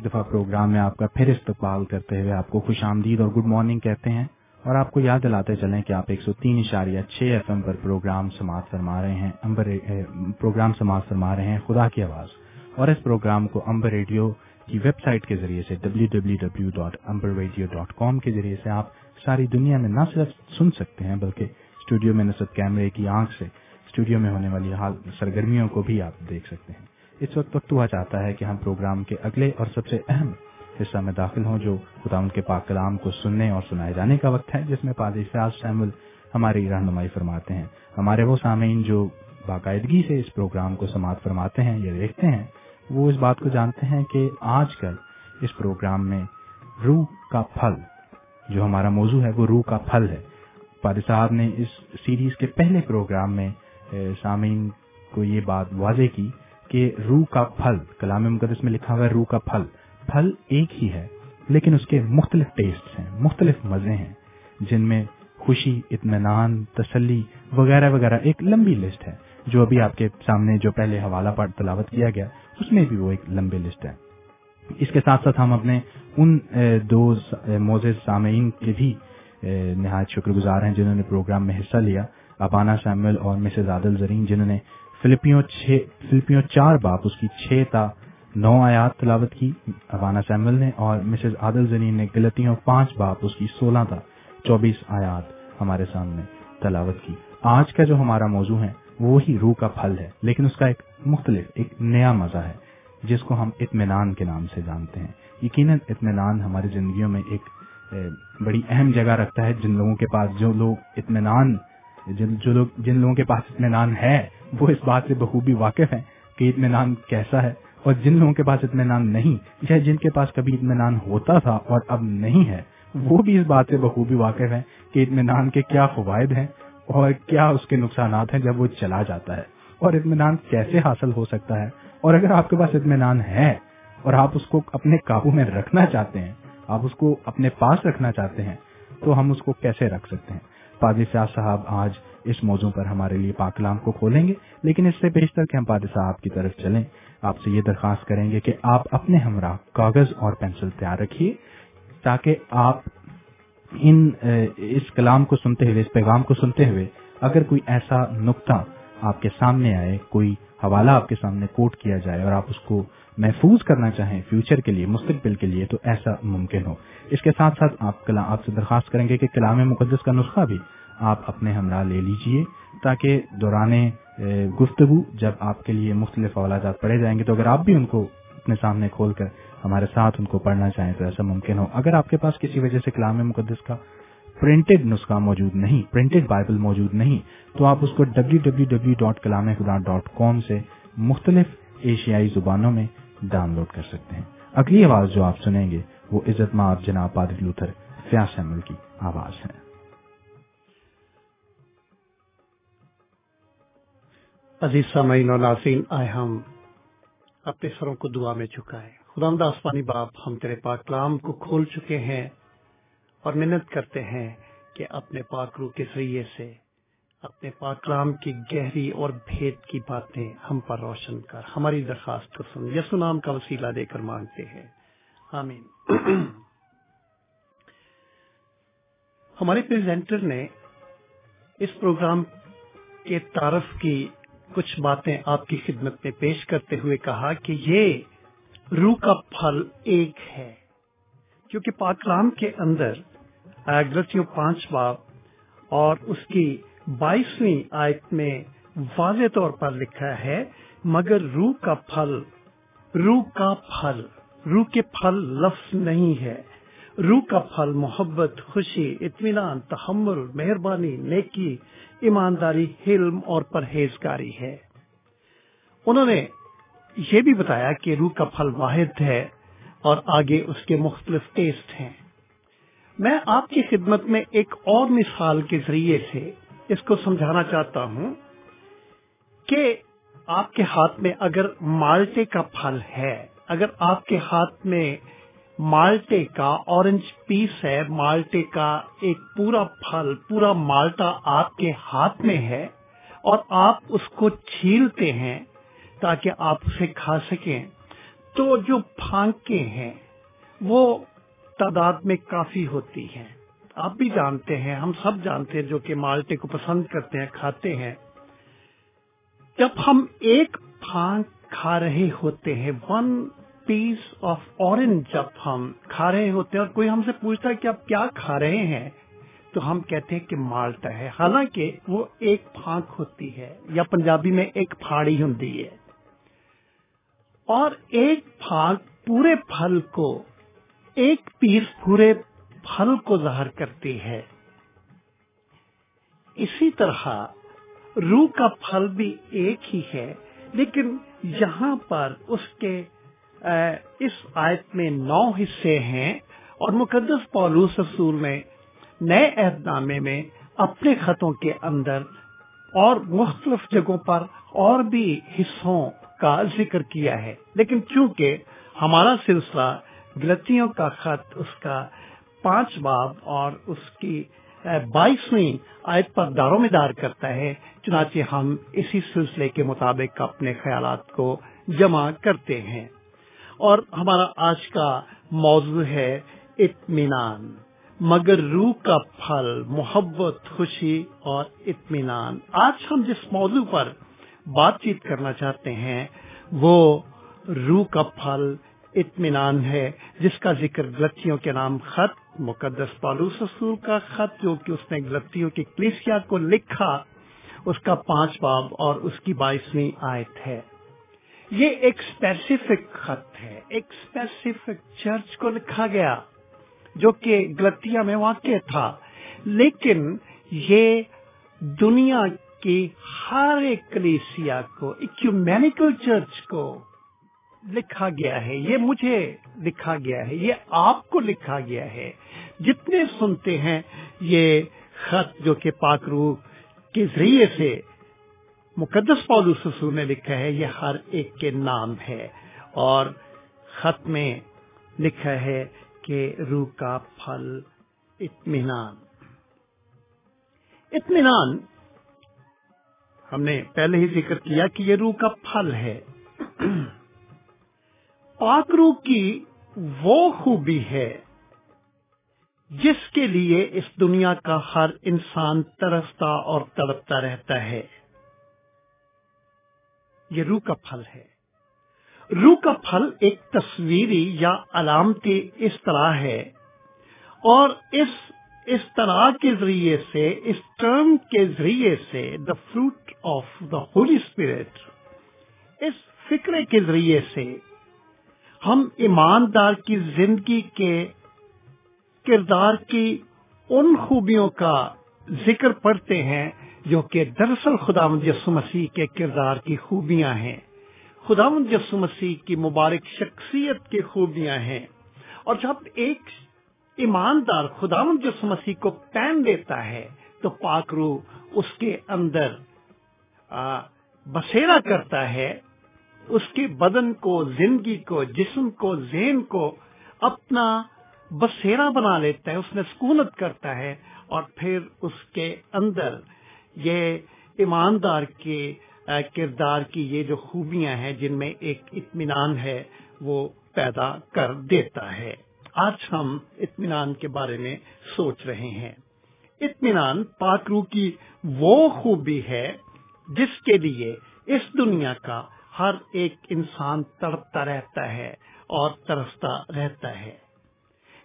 ایک دفعہ پروگرام میں آپ کا پھر استقبال کرتے ہوئے آپ کو خوش آمدید اور گڈ مارننگ کہتے ہیں اور آپ کو یاد دلاتے چلیں کہ آپ ایک سو تین اشاریہ چھ ایف ایم پر پروگرام سماعت فرما رہے ہیں، امبر پروگرام سماعت فرما رہے ہیں، خدا کی آواز۔ اور اس پروگرام کو امبر ریڈیو کی ویب سائٹ کے ذریعے سے W W W dot Amber Radio dot com کے ذریعے سے آپ ساری دنیا میں نہ صرف سن سکتے ہیں بلکہ اسٹوڈیو میں نصب کیمرے کی آنکھ سے اسٹوڈیو میں ہونے والی حال سرگرمیوں کو بھی آپ دیکھ سکتے ہیں۔ اس وقت وقت ہوا چاہتا ہے کہ ہم پروگرام کے اگلے اور سب سے اہم حصہ میں داخل ہوں جو خدا ان کے پاک کلام کو سننے اور سنائے جانے کا وقت ہے، جس میں پادی فیاض شامل ہماری رہنمائی فرماتے ہیں۔ ہمارے وہ سامعین جو باقاعدگی سے اس پروگرام کو سماعت فرماتے ہیں یا دیکھتے ہیں، وہ اس بات کو جانتے ہیں کہ آج کل اس پروگرام میں روح کا پھل، جو ہمارا موضوع ہے، وہ روح کا پھل ہے۔ پادی صاحب نے اس سیریز کے پہلے پروگرام میں سامعین کو یہ بات واضح کی کہ روح کا پھل، کلام مقدس میں لکھا ہوا ہے روح کا پھل پھل ایک ہی ہے، لیکن اس کے مختلف ٹیسٹ ہیں، مختلف مزے ہیں، جن میں خوشی، اطمینان، تسلی وغیرہ وغیرہ ایک لمبی لسٹ ہے، جو ابھی آپ کے سامنے جو پہلے حوالہ پاٹ تلاوت کیا گیا، اس میں بھی وہ ایک لمبی لسٹ ہے۔ اس کے ساتھ ساتھ ہم اپنے ان دو موزز سامعین کے بھی نہایت شکر گزار ہیں، جنہوں نے پروگرام میں حصہ لیا۔ ابانا سیمل اور مسز عادل زرین، جنہوں نے فلپیوں فلپیوں چار باپ، اس کی چھ تا نو آیات تلاوت کی ابانا سیمل نے اور مسز عادل زرین نے گلتیوں پانچ باپ، اس کی سولہ تا چوبیس آیات ہمارے سامنے تلاوت کی۔ آج کا جو ہمارا موضوع ہے، وہی روح کا پھل ہے، لیکن اس کا ایک مختلف، ایک نیا مزہ ہے، جس کو ہم اطمینان کے نام سے جانتے ہیں۔ یقیناً اطمینان ہماری زندگیوں میں ایک بڑی اہم جگہ رکھتا ہے، جن لوگوں کے پاس جو لوگ اطمینان، جن، جو لوگ، جن لوگوں کے پاس اطمینان ہے وہ اس بات سے بخوبی واقف ہیں کہ اطمینان کیسا ہے اور جن لوگوں کے پاس اطمینان نہیں، یا جن کے پاس کبھی اطمینان ہوتا تھا اور اب نہیں ہے، وہ بھی اس بات سے بخوبی واقف ہیں کہ اطمینان کے کیا فوائد ہیں اور کیا اس کے نقصانات ہیں جب وہ چلا جاتا ہے اور اطمینان کیسے حاصل ہو سکتا ہے؟ اور اگر آپ کے پاس اطمینان ہے اور آپ اس کو اپنے قابو میں رکھنا چاہتے ہیں، آپ اس کو اپنے پاس رکھنا چاہتے ہیں، تو ہم اس کو کیسے رکھ سکتے ہیں؟ پادی شاہ صاحب آج اس موضوع پر ہمارے لیے پاکلام کو کھولیں گے، لیکن اس سے بیشتر کہ ہم پادی صاحب کی طرف چلیں۔ آپ سے یہ درخواست کریں گے کہ آپ اپنے ہمراہ کاغذ اور پینسل تیار رکھیے، تاکہ آپ ان اس کلام کو سنتے ہوئے، اس پیغام کو سنتے ہوئے اگر کوئی ایسا نقطہ آپ کے سامنے آئے، کوئی حوالہ آپ کے سامنے کوٹ کیا جائے اور آپ اس کو محفوظ کرنا چاہیں فیوچر کے لیے، مستقبل کے لیے، تو ایسا ممکن ہو۔ اس کے ساتھ ساتھ آپ آپ سے درخواست کریں گے کہ کلام مقدس کا نسخہ بھی آپ اپنے ہمراہ لے لیجیے تاکہ دوران گفتگو جب آپ کے لیے مختلف حوالات پڑھے جائیں گے تو اگر آپ بھی ان کو اپنے سامنے کھول کر ہمارے ساتھ ان کو پڑھنا چاہیں تو ایسا ممکن ہو۔ اگر آپ کے پاس کسی وجہ سے کلام مقدس کا پرنٹڈ نسخہ موجود نہیں پرنٹڈ بائبل موجود نہیں، تو آپ اس کو ڈبلو ڈبلو ڈبلو ڈاٹ کلام خدا ڈاٹ کام سے مختلف ایشیائی زبانوں میں ڈاؤن لوڈ کر سکتے ہیں۔ اگلی آواز جو آپ سنیں گے وہ عزت ماب جناب پادری لوتھر فیاس احمد کی آواز ہے۔ عزیز سامعین اور ناظرین، آئے ہم اپنے سروں کو دعا میں چکائے خدا آسمانی باپ، ہم تیرے پاک کلام کو کھول چکے ہیں اور محنت کرتے ہیں کہ اپنے پاک روح کے ذریعے سے اپنے پاک کلام کی گہری اور بھید کی باتیں ہم پر روشن کر، ہماری درخواست کو سن۔ یسو نام کا وسیلہ دے کر مانگتے ہیں۔ آمین۔ ہمارے پریزنٹر نے اس پروگرام کے تعارف کی کچھ باتیں آپ کی خدمت میں پیش کرتے ہوئے کہا کہ یہ روح کا پھل ایک ہے۔ کیونکہ پاکلام کے اندر گرتیوں پانچ باب اور اس کی بائیسویں آیت میں واضح طور پر لکھا ہے، مگر روح کا پھل، روح کا پھل، روح کے پھل لفظ نہیں ہے۔ روح کا پھل محبت، خوشی، اطمینان، تحمل، مہربانی، نیکی ایمانداری، حلم اور پرہیزگاری ہے۔ انہوں نے یہ بھی بتایا کہ روح کا پھل واحد ہے اور آگے اس کے مختلف ٹیسٹ ہیں۔ میں آپ کی خدمت میں ایک اور مثال کے ذریعے سے اس کو سمجھانا چاہتا ہوں کہ آپ کے ہاتھ میں اگر مالٹے کا پھل ہے، اگر آپ کے ہاتھ میں مالٹے کا اورنج پیس ہے۔ مالٹے کا ایک پورا پھل، پورا مالٹا آپ کے ہاتھ میں ہے اور آپ اس کو چھیلتے ہیں تاکہ آپ اسے کھا سکیں۔ تو جو پھانکے ہیں، وہ تعداد میں کافی ہوتی ہیں۔ آپ بھی جانتے ہیں، ہم سب جانتے ہیں جو کہ مالٹے کو پسند کرتے ہیں، کھاتے ہیں۔ جب ہم ایک پھانک کھا رہے ہوتے ہیں، ون پیس آف اورنج جب ہم کھا رہے ہوتے ہیں اور کوئی ہم سے پوچھتا ہے کہ آپ کیا کھا رہے ہیں، تو ہم کہتے ہیں کہ مالٹا ہے۔ حالانکہ وہ ایک پھانک ہوتی ہے، یا پنجابی میں ایک پھاڑی ہوں ہے۔ اور ایک پھانک پورے پھل کو، ایک پیس پورے پھل کو ظاہر کرتی ہے۔ اسی طرح روح کا پھل بھی ایک ہی ہے، لیکن یہاں پر اس کے اس آیت میں نو حصے ہیں اور مقدس پولوس رسول نے نئے عہد نامے میں اپنے خطوں کے اندر اور مختلف جگہوں پر اور بھی حصوں کا ذکر کیا ہے۔ لیکن چونکہ ہمارا سلسلہ گلتیوں کا خط، اس کا پانچ باب اور اس کی بائیسویں آیت پر داروں میں دار کرتا ہے، چنانچہ ہم اسی سلسلے کے مطابق اپنے خیالات کو جمع کرتے ہیں۔ اور ہمارا آج کا موضوع ہے اطمینان۔ مگر روح کا پھل، محبت، خوشی اور اطمینان۔ آج ہم جس موضوع پر بات چیت کرنا چاہتے ہیں، وہ روح کا پھل، اطمینان ہے، جس کا ذکر گلتیوں کے نام خط، مقدس پالوس رسول کا خط، جو کہ اس نے گلتیوں کی کلیسیا کو لکھا، اس کا پانچ باب اور اس کی بائیسویں آیت ہے۔ یہ ایک اسپیسیفک خط ہے، ایک اسپیسیفک چرچ کو لکھا گیا جو کہ گلتیا میں واقع تھا۔ لیکن یہ دنیا کی ہر ایک کلیسیا کو، اکیومینیکل چرچ کو لکھا گیا ہے۔ یہ مجھے لکھا گیا ہے، یہ آپ کو لکھا گیا ہے۔ جتنے سنتے ہیں، یہ خط جو کہ پاکرو کے ذریعے سے مقدس پولو سسو نے لکھا ہے، یہ ہر ایک کے نام ہے۔ اور خط میں لکھا ہے کہ روح کا پھل، اطمینان۔ اطمینان، ہم نے پہلے ہی ذکر کیا کہ یہ روح کا پھل ہے۔ پاک روح کی وہ خوبی ہے جس کے لیے اس دنیا کا ہر انسان ترستا اور تڑپتا رہتا ہے۔ یہ روح کا پھل ہے۔ روح کا پھل ایک تصویری یا علامتی اس طرح ہے۔ اور اس اس طرح کے ذریعے سے، اس ٹرم کے ذریعے سے the fruit of the Holy Spirit اس فکرے کے ذریعے سے ہم ایماندار کی زندگی کے کردار کی ان خوبیوں کا ذکر پڑھتے ہیں۔ جو کہ دراصل خدا یسو مسیح کے کردار کی خوبیاں ہیں۔ خدا یسو مسیح کی مبارک شخصیت کی خوبیاں ہیں۔ اور جب ایک ایماندار خدا یسو مسیح کو پین دیتا ہے، تو پاک روح اس کے اندر بسیرا کرتا ہے۔ اس کے بدن کو، زندگی کو، جسم کو، ذہن کو اپنا بسیرا بنا لیتا ہے، اس میں سکونت کرتا ہے۔ اور پھر اس کے اندر یہ ایماندار کے کردار کی یہ جو خوبیاں ہیں، جن میں ایک اطمینان ہے، وہ پیدا کر دیتا ہے۔ آج ہم اطمینان کے بارے میں سوچ رہے ہیں۔ اطمینان پاکرو کی وہ خوبی ہے جس کے لیے اس دنیا کا ہر ایک انسان تڑپتا رہتا ہے اور ترستا رہتا ہے۔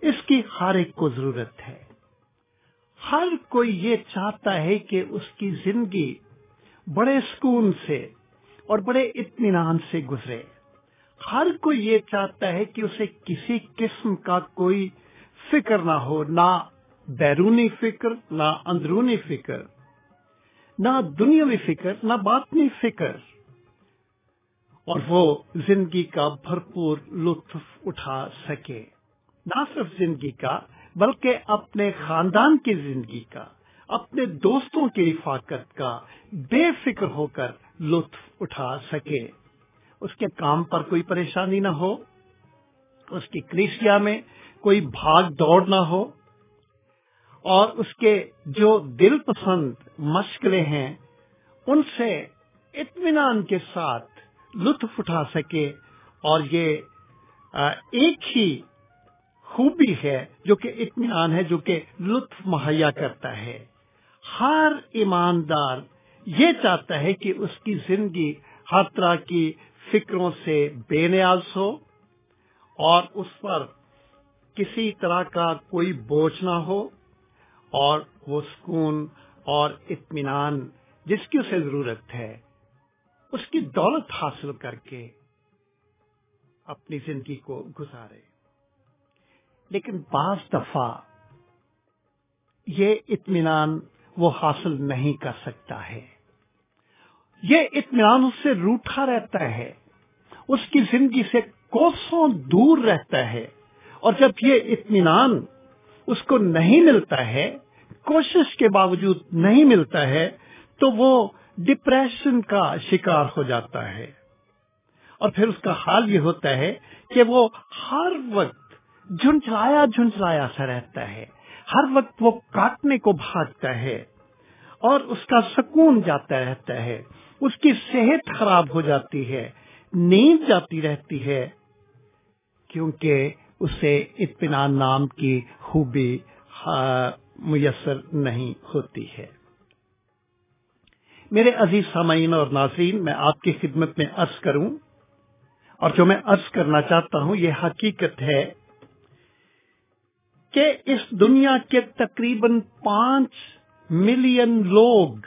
اس کی ہر ایک کو ضرورت ہے۔ ہر کوئی یہ چاہتا ہے کہ اس کی زندگی بڑے سکون سے اور بڑے اطمینان سے گزرے۔ ہر کوئی یہ چاہتا ہے کہ اسے کسی قسم کا کوئی فکر نہ ہو، نہ بیرونی فکر، نہ اندرونی فکر، نہ دنیاوی فکر، نہ باطنی فکر۔ اور وہ زندگی کا بھرپور لطف اٹھا سکے۔ نہ صرف زندگی کا بلکہ اپنے خاندان کی زندگی کا، اپنے دوستوں کی رفاقت کا بے فکر ہو کر لطف اٹھا سکے۔ اس کے کام پر کوئی پریشانی نہ ہو۔ اس کی کلیسیا میں کوئی بھاگ دوڑ نہ ہو۔ اور اس کے جو دل پسند مشکلیں ہیں، ان سے اطمینان کے ساتھ لطف اٹھا سکے۔ اور یہ ایک ہی خوبی ہے جو کہ اطمینان ہے، جو کہ لطف مہیا کرتا ہے۔ ہر ایماندار یہ چاہتا ہے کہ اس کی زندگی ہر طرح کی فکروں سے بے نیاز ہو اور اس پر کسی طرح کا کوئی بوجھ نہ ہو اور وہ سکون اور اطمینان جس کی اسے ضرورت ہے، اس کی دولت حاصل کر کے اپنی زندگی کو گزارے۔ لیکن بعض دفعہ یہ اطمینان وہ حاصل نہیں کر سکتا ہے۔ یہ اطمینان اس سے روٹا رہتا ہے۔ اس کی زندگی سے کوسوں دور رہتا ہے۔ اور جب یہ اطمینان اس کو نہیں ملتا ہے، کوشش کے باوجود نہیں ملتا ہے، تو وہ ڈپریشن کا شکار ہو جاتا ہے۔ اور پھر اس کا حال یہ ہوتا ہے کہ وہ ہر وقت جھنجھلایا جھنجھلایا سا رہتا ہے۔ ہر وقت وہ کاٹنے کو بھاگتا ہے اور اس کا سکون جاتا رہتا ہے۔ اس کی صحت خراب ہو جاتی ہے، نیند جاتی رہتی ہے، کیونکہ اسے اطمینان نام کی خوبی میسر نہیں ہوتی ہے۔ میرے عزیز سامعین اور ناظرین، میں آپ کی خدمت میں عرض کروں، اور جو میں عرض کرنا چاہتا ہوں، یہ حقیقت ہے کہ اس دنیا کے تقریباً پانچ ملین لوگ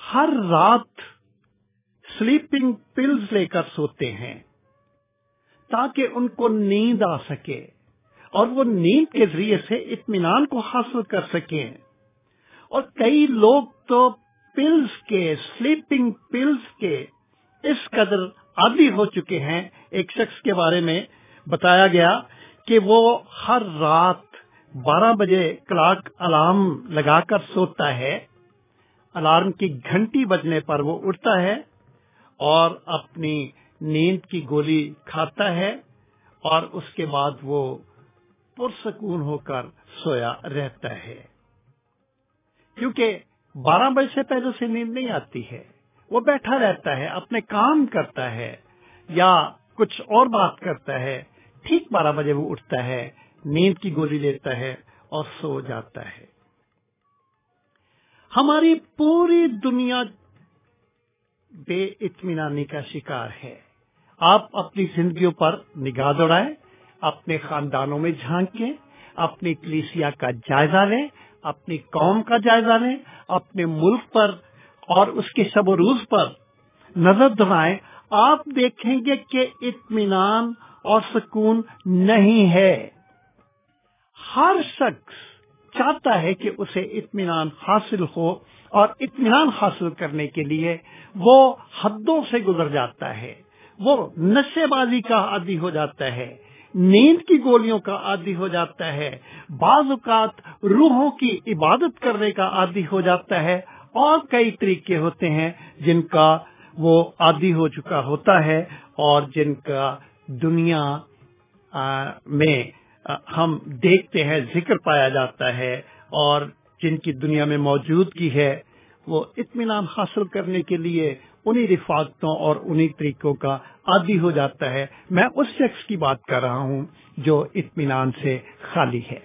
ہر رات سلیپنگ پلز لے کر سوتے ہیں تاکہ ان کو نیند آ سکے اور وہ نیند کے ذریعے سے اطمینان کو حاصل کر سکیں اور کئی لوگ تو پلز کے سلیپنگ پلز کے اس قدر عادی ہو چکے ہیں ایک شخص کے بارے میں بتایا گیا کہ وہ ہر رات بارہ بجے کلاک الارم لگا کر سوتا ہے۔ الارم کی گھنٹی بجنے پر وہ اٹھتا ہے اور اپنی نیند کی گولی کھاتا ہے اور اس کے بعد وہ پرسکون ہو کر سویا رہتا ہے۔ کیونکہ بارہ بجے سے پہلے سے نیند نہیں آتی ہے۔ وہ بیٹھا رہتا ہے، اپنے کام کرتا ہے یا کچھ اور بات کرتا ہے۔ ٹھیک بارہ بجے وہ اٹھتا ہے، نیند کی گولی لیتا ہے اور سو جاتا ہے۔ ہماری پوری دنیا بے اطمینانی کا شکار ہے۔ آپ اپنی زندگیوں پر نگاہ دوڑائیں، اپنے خاندانوں میں جھانکیں، اپنی کلیسیا کا جائزہ لیں، اپنی قوم کا جائزہ لیں، اپنے ملک پر اور اس کے شب و روز پر نظر دوڑائیں۔ آپ دیکھیں گے کہ اطمینان اور سکون نہیں ہے۔ ہر شخص چاہتا ہے کہ اسے اطمینان حاصل ہو اور اطمینان حاصل کرنے کے لیے وہ حدوں سے گزر جاتا ہے۔ وہ نشے بازی کا عادی ہو جاتا ہے۔ نیند کی گولیوں کا عادی ہو جاتا ہے۔ بعض اوقات روحوں کی عبادت کرنے کا عادی ہو جاتا ہے۔ اور کئی طریقے ہوتے ہیں جن کا وہ عادی ہو چکا ہوتا ہے اور جن کا دنیا میں ہم دیکھتے ہیں، ذکر پایا جاتا ہے اور جن کی دنیا میں موجود کی ہے، وہ اطمینان حاصل کرنے کے لیے انہی رفاقتوں اور انہی طریقوں کا عادی ہو جاتا ہے۔ میں اس شخص کی بات کر رہا ہوں جو اطمینان سے خالی ہے۔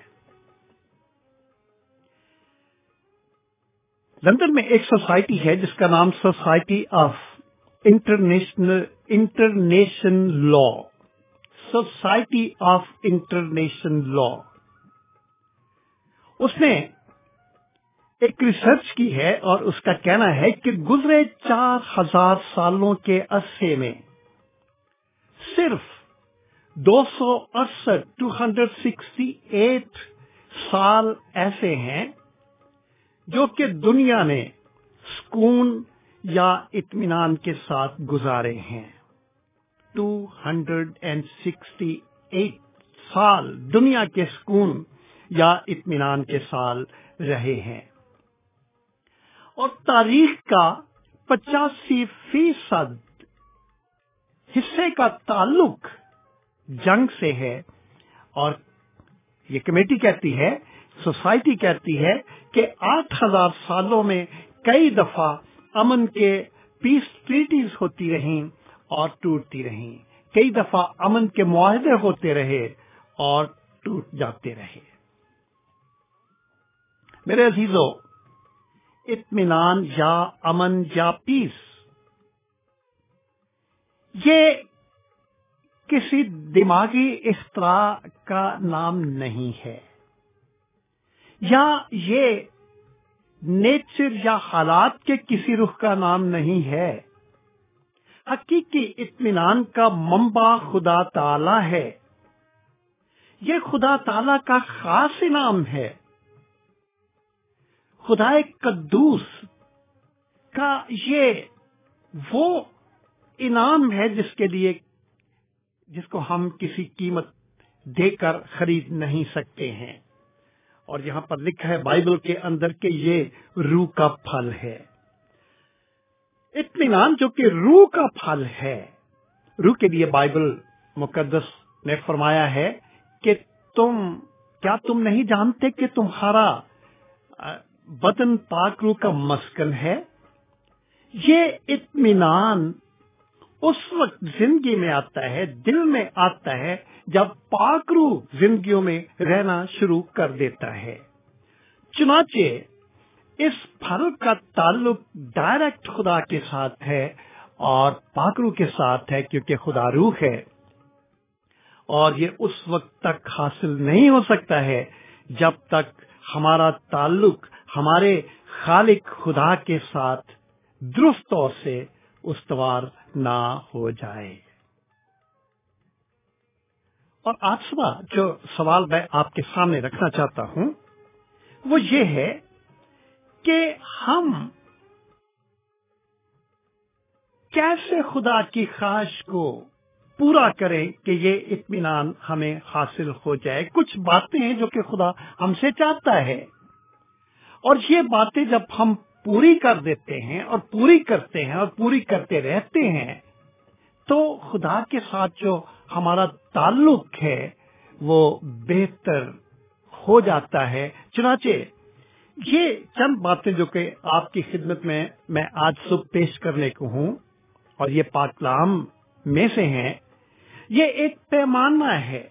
لندن میں ایک سوسائٹی ہے جس کا نام society of international, international society of international law اس نے ایک ریسرچ کی ہے اور اس کا کہنا ہے کہ گزرے چار ہزار سالوں کے عرصے میں صرف دو سو اڑسٹھ ٹو ہنڈریڈ سکسٹی ایٹ سال ایسے ہیں جو کہ دنیا نے سکون یا اطمینان کے ساتھ گزارے ہیں۔ Two hundred and sixty eight سال دنیا کے سکون یا اطمینان کے سال رہے ہیں۔ اور تاریخ کا پچاسی فیصد حصے کا تعلق جنگ سے ہے اور یہ کمیٹی کہتی ہے، سوسائٹی کہتی ہے کہ آٹھ ہزار سالوں میں کئی دفعہ امن کے پیس ٹریٹیز ہوتی رہیں۔ اور ٹوٹتی رہیں۔ کئی دفعہ امن کے معاہدے ہوتے رہے اور ٹوٹ جاتے رہے۔ میرے عزیزوں اطمینان یا امن یا پیس یہ کسی دماغی اختراع کا نام نہیں ہے۔ یا یہ نیچر یا حالات کے کسی رخ کا نام نہیں ہے۔ حقیقی اطمینان کا منبع خدا تعالی ہے۔ یہ خدا تعالی کا خاص انعام ہے۔ خدا قدوس کا یہ وہ انعام ہے جس کے لیے جس کو ہم کسی قیمت دے کر خرید نہیں سکتے ہیں۔ اور یہاں پر لکھا ہے بائبل کے اندر کہ یہ روح کا پھل ہے۔ اطمینان جو کہ روح کا پھل ہے۔ روح کے لیے بائبل مقدس نے فرمایا ہے کہ تم، کیا تم نہیں جانتے کہ تمہارا بدن پاک روح کا مسکن ہے؟ یہ اطمینان اس وقت زندگی میں آتا ہے، دل میں آتا ہے، جب پاکرو زندگیوں میں رہنا شروع کر دیتا ہے۔ چنانچہ اس پھل کا تعلق ڈائریکٹ خدا کے ساتھ ہے اور پاکرو کے ساتھ ہے کیونکہ خدا روح ہے۔ اور یہ اس وقت تک حاصل نہیں ہو سکتا ہے جب تک ہمارا تعلق ہمارے خالق خدا کے ساتھ درست طور سے استوار نہ ہو جائے۔ اور آج صبح جو سوال میں آپ کے سامنے رکھنا چاہتا ہوں وہ یہ ہے کہ ہم کیسے خدا کی خواہش کو پورا کریں کہ یہ اطمینان ہمیں حاصل ہو جائے؟ کچھ باتیں ہیں جو کہ خدا ہم سے چاہتا ہے۔ اور یہ باتیں جب ہم پوری کر دیتے ہیں اور پوری کرتے ہیں اور پوری کرتے رہتے ہیں، تو خدا کے ساتھ جو ہمارا تعلق ہے، وہ بہتر ہو جاتا ہے۔ چنانچہ یہ چند باتیں جو کہ آپ کی خدمت میں میں آج صبح پیش کرنے کو ہوں اور یہ پاکلام میں سے ہیں، یہ ایک پیمانہ ہے۔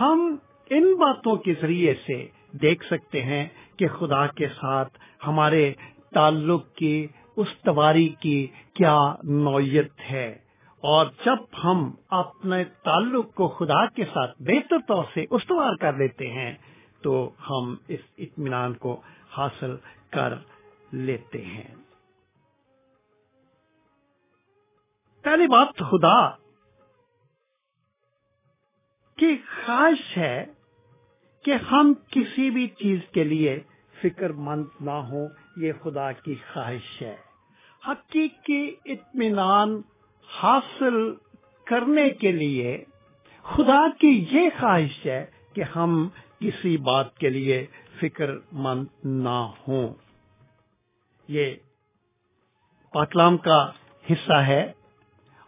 ہم ان باتوں کے ذریعے سے دیکھ سکتے ہیں کہ خدا کے ساتھ ہمارے تعلق کی، استواری کی کیا نوعیت ہے۔ اور جب ہم اپنے تعلق کو خدا کے ساتھ بہتر طور سے استوار کر لیتے ہیں تو ہم اس اطمینان کو حاصل کر لیتے ہیں۔ پہلی بات خدا کی خواہش ہے کہ ہم کسی بھی چیز کے لیے فکر مند نہ ہوں، یہ خدا کی خواہش ہے۔ حقیقی اطمینان حاصل کرنے کے لیے خدا کی یہ خواہش ہے کہ ہم کسی بات کے لیے فکر مند نہ ہوں۔ یہ پاکلام کا حصہ ہے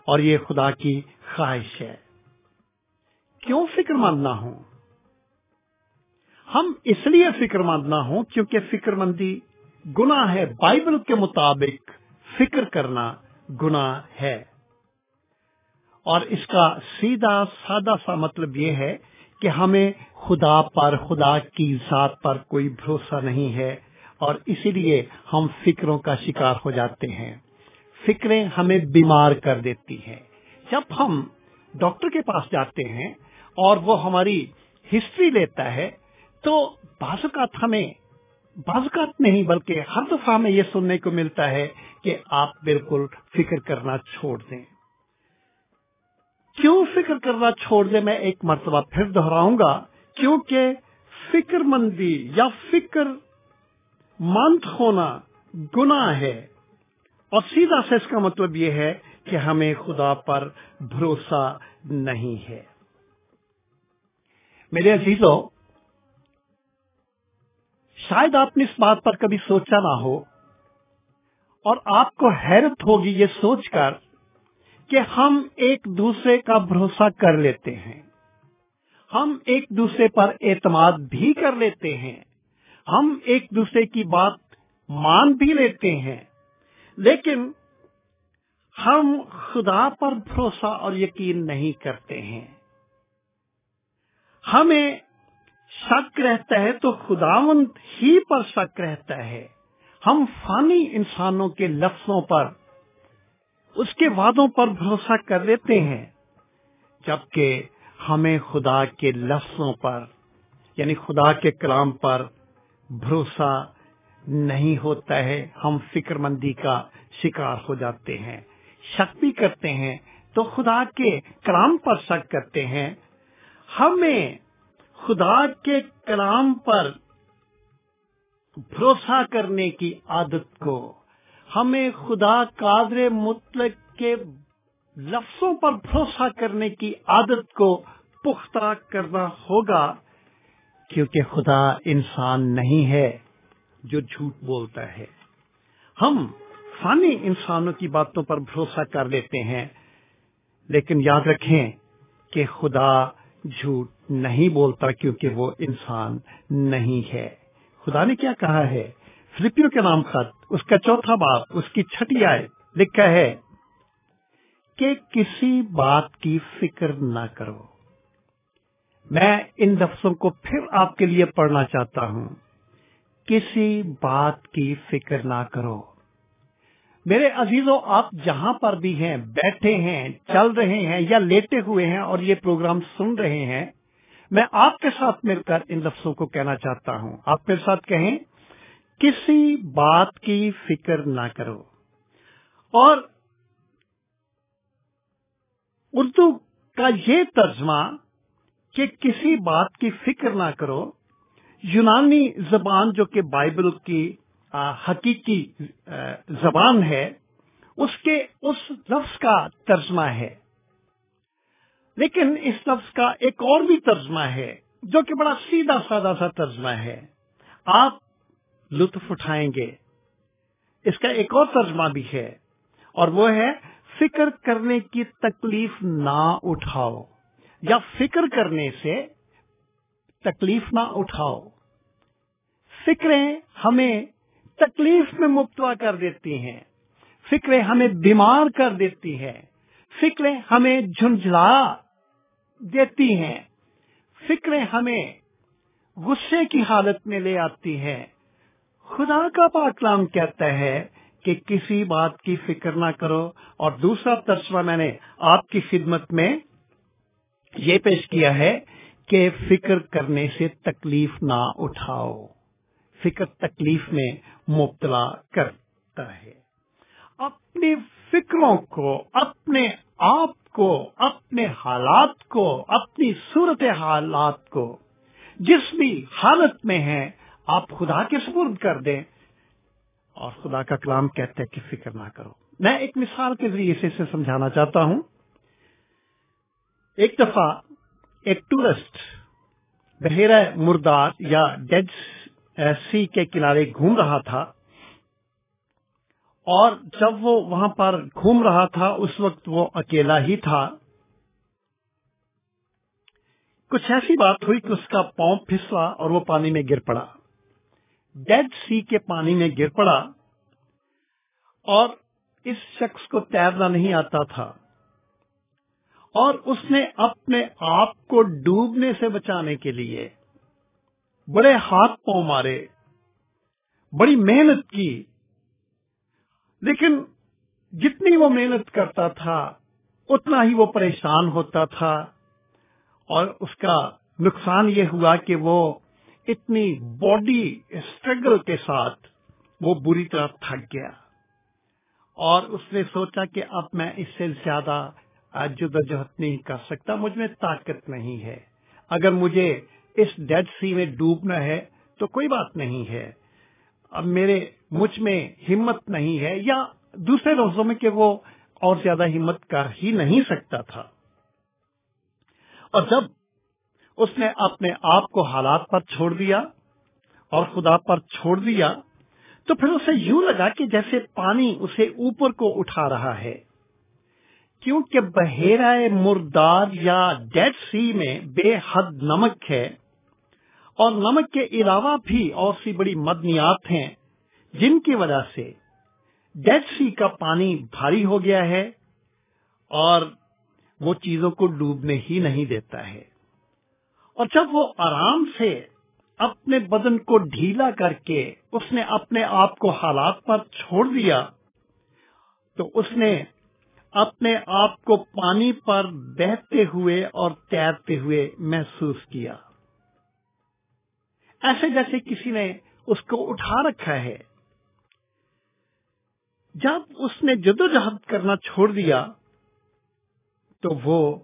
اور یہ خدا کی خواہش ہے۔ کیوں فکر مند نہ ہوں؟ ہم اس لیے فکر مند نہ ہوں کیونکہ فکر مندی گنا ہے۔ بائبل کے مطابق فکر کرنا گنا ہے۔ اور اس کا سیدھا سادہ سا مطلب یہ ہے کہ ہمیں خدا پر، خدا کی ذات پر کوئی بھروسہ نہیں ہے اور اسی لیے ہم فکروں کا شکار ہو جاتے ہیں۔ فکریں ہمیں بیمار کر دیتی ہیں۔ جب ہم ڈاکٹر کے پاس جاتے ہیں اور وہ ہماری ہسٹری لیتا ہے تو بعض اوقات ہمیں، بعض اوقات نہیں بلکہ ہر دفعہ ہمیں یہ سننے کو ملتا ہے کہ آپ بالکل فکر کرنا چھوڑ دیں۔ کیوں فکر کرنا چھوڑ دیں میں ایک مرتبہ پھر دہراؤں گا؟ کیونکہ فکر مندی یا فکر مند ہونا گناہ ہے۔ اور سیدھا سے اس کا مطلب یہ ہے کہ ہمیں خدا پر بھروسہ نہیں ہے۔ میرے عزیزوں شاید آپ نے اس بات پر کبھی سوچا نہ ہو، اور آپ کو حیرت ہوگی یہ سوچ کر کہ ہم ایک دوسرے کا بھروسہ کر لیتے ہیں۔ ہم ایک دوسرے پر اعتماد بھی کر لیتے ہیں۔ ہم ایک دوسرے کی بات مان بھی لیتے ہیں۔ لیکن ہم خدا پر بھروسہ اور یقین نہیں کرتے ہیں۔ ہمیں شک رہتا ہے تو خداوند ہی پر شک رہتا ہے۔ ہم فانی انسانوں کے لفظوں پر اس کے وعدوں پر بھروسہ کر لیتے ہیں۔ جبکہ ہمیں خدا کے لفظوں پر یعنی خدا کے کلام پر بھروسہ نہیں ہوتا ہے، ہم فکر مندی کا شکار ہو جاتے ہیں۔ شک بھی کرتے ہیں، تو خدا کے کلام پر شک کرتے ہیں۔ ہمیں خدا کے کلام پر بھروسہ کرنے کی عادت کو ہمیں خدا قادر مطلق کے لفظوں پر بھروسہ کرنے کی عادت کو پختہ کرنا ہوگا، کیونکہ خدا انسان نہیں ہے جو جھوٹ بولتا ہے۔ ہم فانی انسانوں کی باتوں پر بھروسہ کر لیتے ہیں، لیکن یاد رکھیں کہ خدا جھوٹ نہیں بولتا کیونکہ وہ انسان نہیں ہے۔ خدا نے کیا کہا ہے؟ فلپیوں کے نام خط۔ اس کا چوتھا باپ اس کی چھٹی آئے لکھا ہے کہ کسی بات کی فکر نہ کرو۔ میں ان لفظوں کو پھر آپ کے لیے پڑھنا چاہتا ہوں۔ کسی بات کی فکر نہ کرو۔ میرے عزیزوں، آپ جہاں پر بھی ہیں، بیٹھے ہیں، چل رہے ہیں یا لیٹے ہوئے ہیں اور یہ پروگرام سن رہے ہیں، میں آپ کے ساتھ مل کر ان لفظوں کو کہنا چاہتا ہوں۔ آپ کے ساتھ کہیں۔ کسی بات کی فکر نہ کرو۔ اور اردو کا یہ ترجمہ کہ کسی بات کی فکر نہ کرو، یونانی زبان جو کہ بائبل کی حقیقی زبان ہے، اس کے، اس لفظ کا ترجمہ ہے۔ لیکن اس لفظ کا ایک اور بھی ترجمہ ہے جو کہ بڑا سیدھا سادہ سا ترجمہ ہے۔ آپ لطف اٹھائیں گے۔ اس کا ایک اور ترجمہ بھی ہے، اور وہ ہے، فکر کرنے کی تکلیف نہ اٹھاؤ، یا فکر کرنے سے تکلیف نہ اٹھاؤ۔ فکریں ہمیں تکلیف میں مبتلا کر دیتی ہیں، فکریں ہمیں بیمار کر دیتی ہیں، فکریں ہمیں جھنجھلا دیتی ہیں، فکریں ہمیں غصے کی حالت میں لے آتی ہیں۔ خدا کا پاکلام کہتا ہے کہ کسی بات کی فکر نہ کرو۔ اور دوسرا ترجمہ میں نے آپ کی خدمت میں یہ پیش کیا ہے کہ فکر کرنے سے تکلیف نہ اٹھاؤ۔ فکر تکلیف میں مبتلا کرتا ہے۔ اپنی فکروں کو، اپنے آپ کو، اپنے حالات کو، اپنی صورت حالات کو، جس بھی حالت میں ہیں آپ خدا کے سپرد کر دیں اور خدا کا کلام کہتے ہیں کہ فکر نہ کرو۔ میں ایک مثال کے ذریعے سے اسے سمجھانا چاہتا ہوں۔ ایک دفعہ ایک ٹورسٹ بحیرہ مردار یا ڈیڈ سی کے کنارے گھوم رہا تھا اور جب وہ وہاں پر گھوم رہا تھا، اس وقت وہ اکیلا ہی تھا۔ کچھ ایسی بات ہوئی کہ اس کا پاؤں پھسلا اور وہ پانی میں گر پڑا۔ ڈیڈ سی کے پانی میں گر پڑا اور اس شخص کو تیرنا نہیں آتا تھا اور اس نے اپنے آپ کو ڈوبنے سے بچانے کے لیے بڑے ہاتھ پاؤں مارے، بڑی محنت کی، لیکن جتنی وہ محنت کرتا تھا، اتنا ہی وہ پریشان ہوتا تھا اور اس کا نقصان یہ ہوا کہ وہ اتنی باڈی اسٹرگل کے ساتھ وہ بری طرح تھک گیا۔ اور اس نے سوچا کہ اب میں اس سے زیادہ جدوجہد نہیں کر سکتا، مجھ میں طاقت نہیں ہے۔ اگر مجھے اس ڈیڈ سی میں ڈوبنا ہے تو کوئی بات نہیں ہے۔ اب میرے مجھ میں ہمت نہیں ہے، یا دوسرے لفظوں میں کہ وہ اور زیادہ ہمت کر ہی نہیں سکتا تھا۔ اور جب اس نے اپنے آپ کو حالات پر چھوڑ دیا اور خدا پر چھوڑ دیا تو پھر اسے یوں لگا کہ جیسے پانی اسے اوپر کو اٹھا رہا ہے۔ کیونکہ بحیرہ مردار یا ڈیڈ سی میں بے حد نمک ہے اور نمک کے علاوہ بھی اور سی بڑی مدنیات ہیں جن کی وجہ سے ڈیڈ سی کا پانی بھاری ہو گیا ہے اور وہ چیزوں کو ڈوبنے ہی نہیں دیتا ہے۔ اور جب وہ آرام سے اپنے بدن کو ڈھیلا کر کے اس نے اپنے آپ کو حالات پر چھوڑ دیا، تو اس نے اپنے آپ کو پانی پر بہتے ہوئے اور تیرتے ہوئے محسوس کیا۔ ایسے جیسے کسی نے اس کو اٹھا رکھا ہے۔ جب اس نے جدوجہد کرنا چھوڑ دیا، تو وہ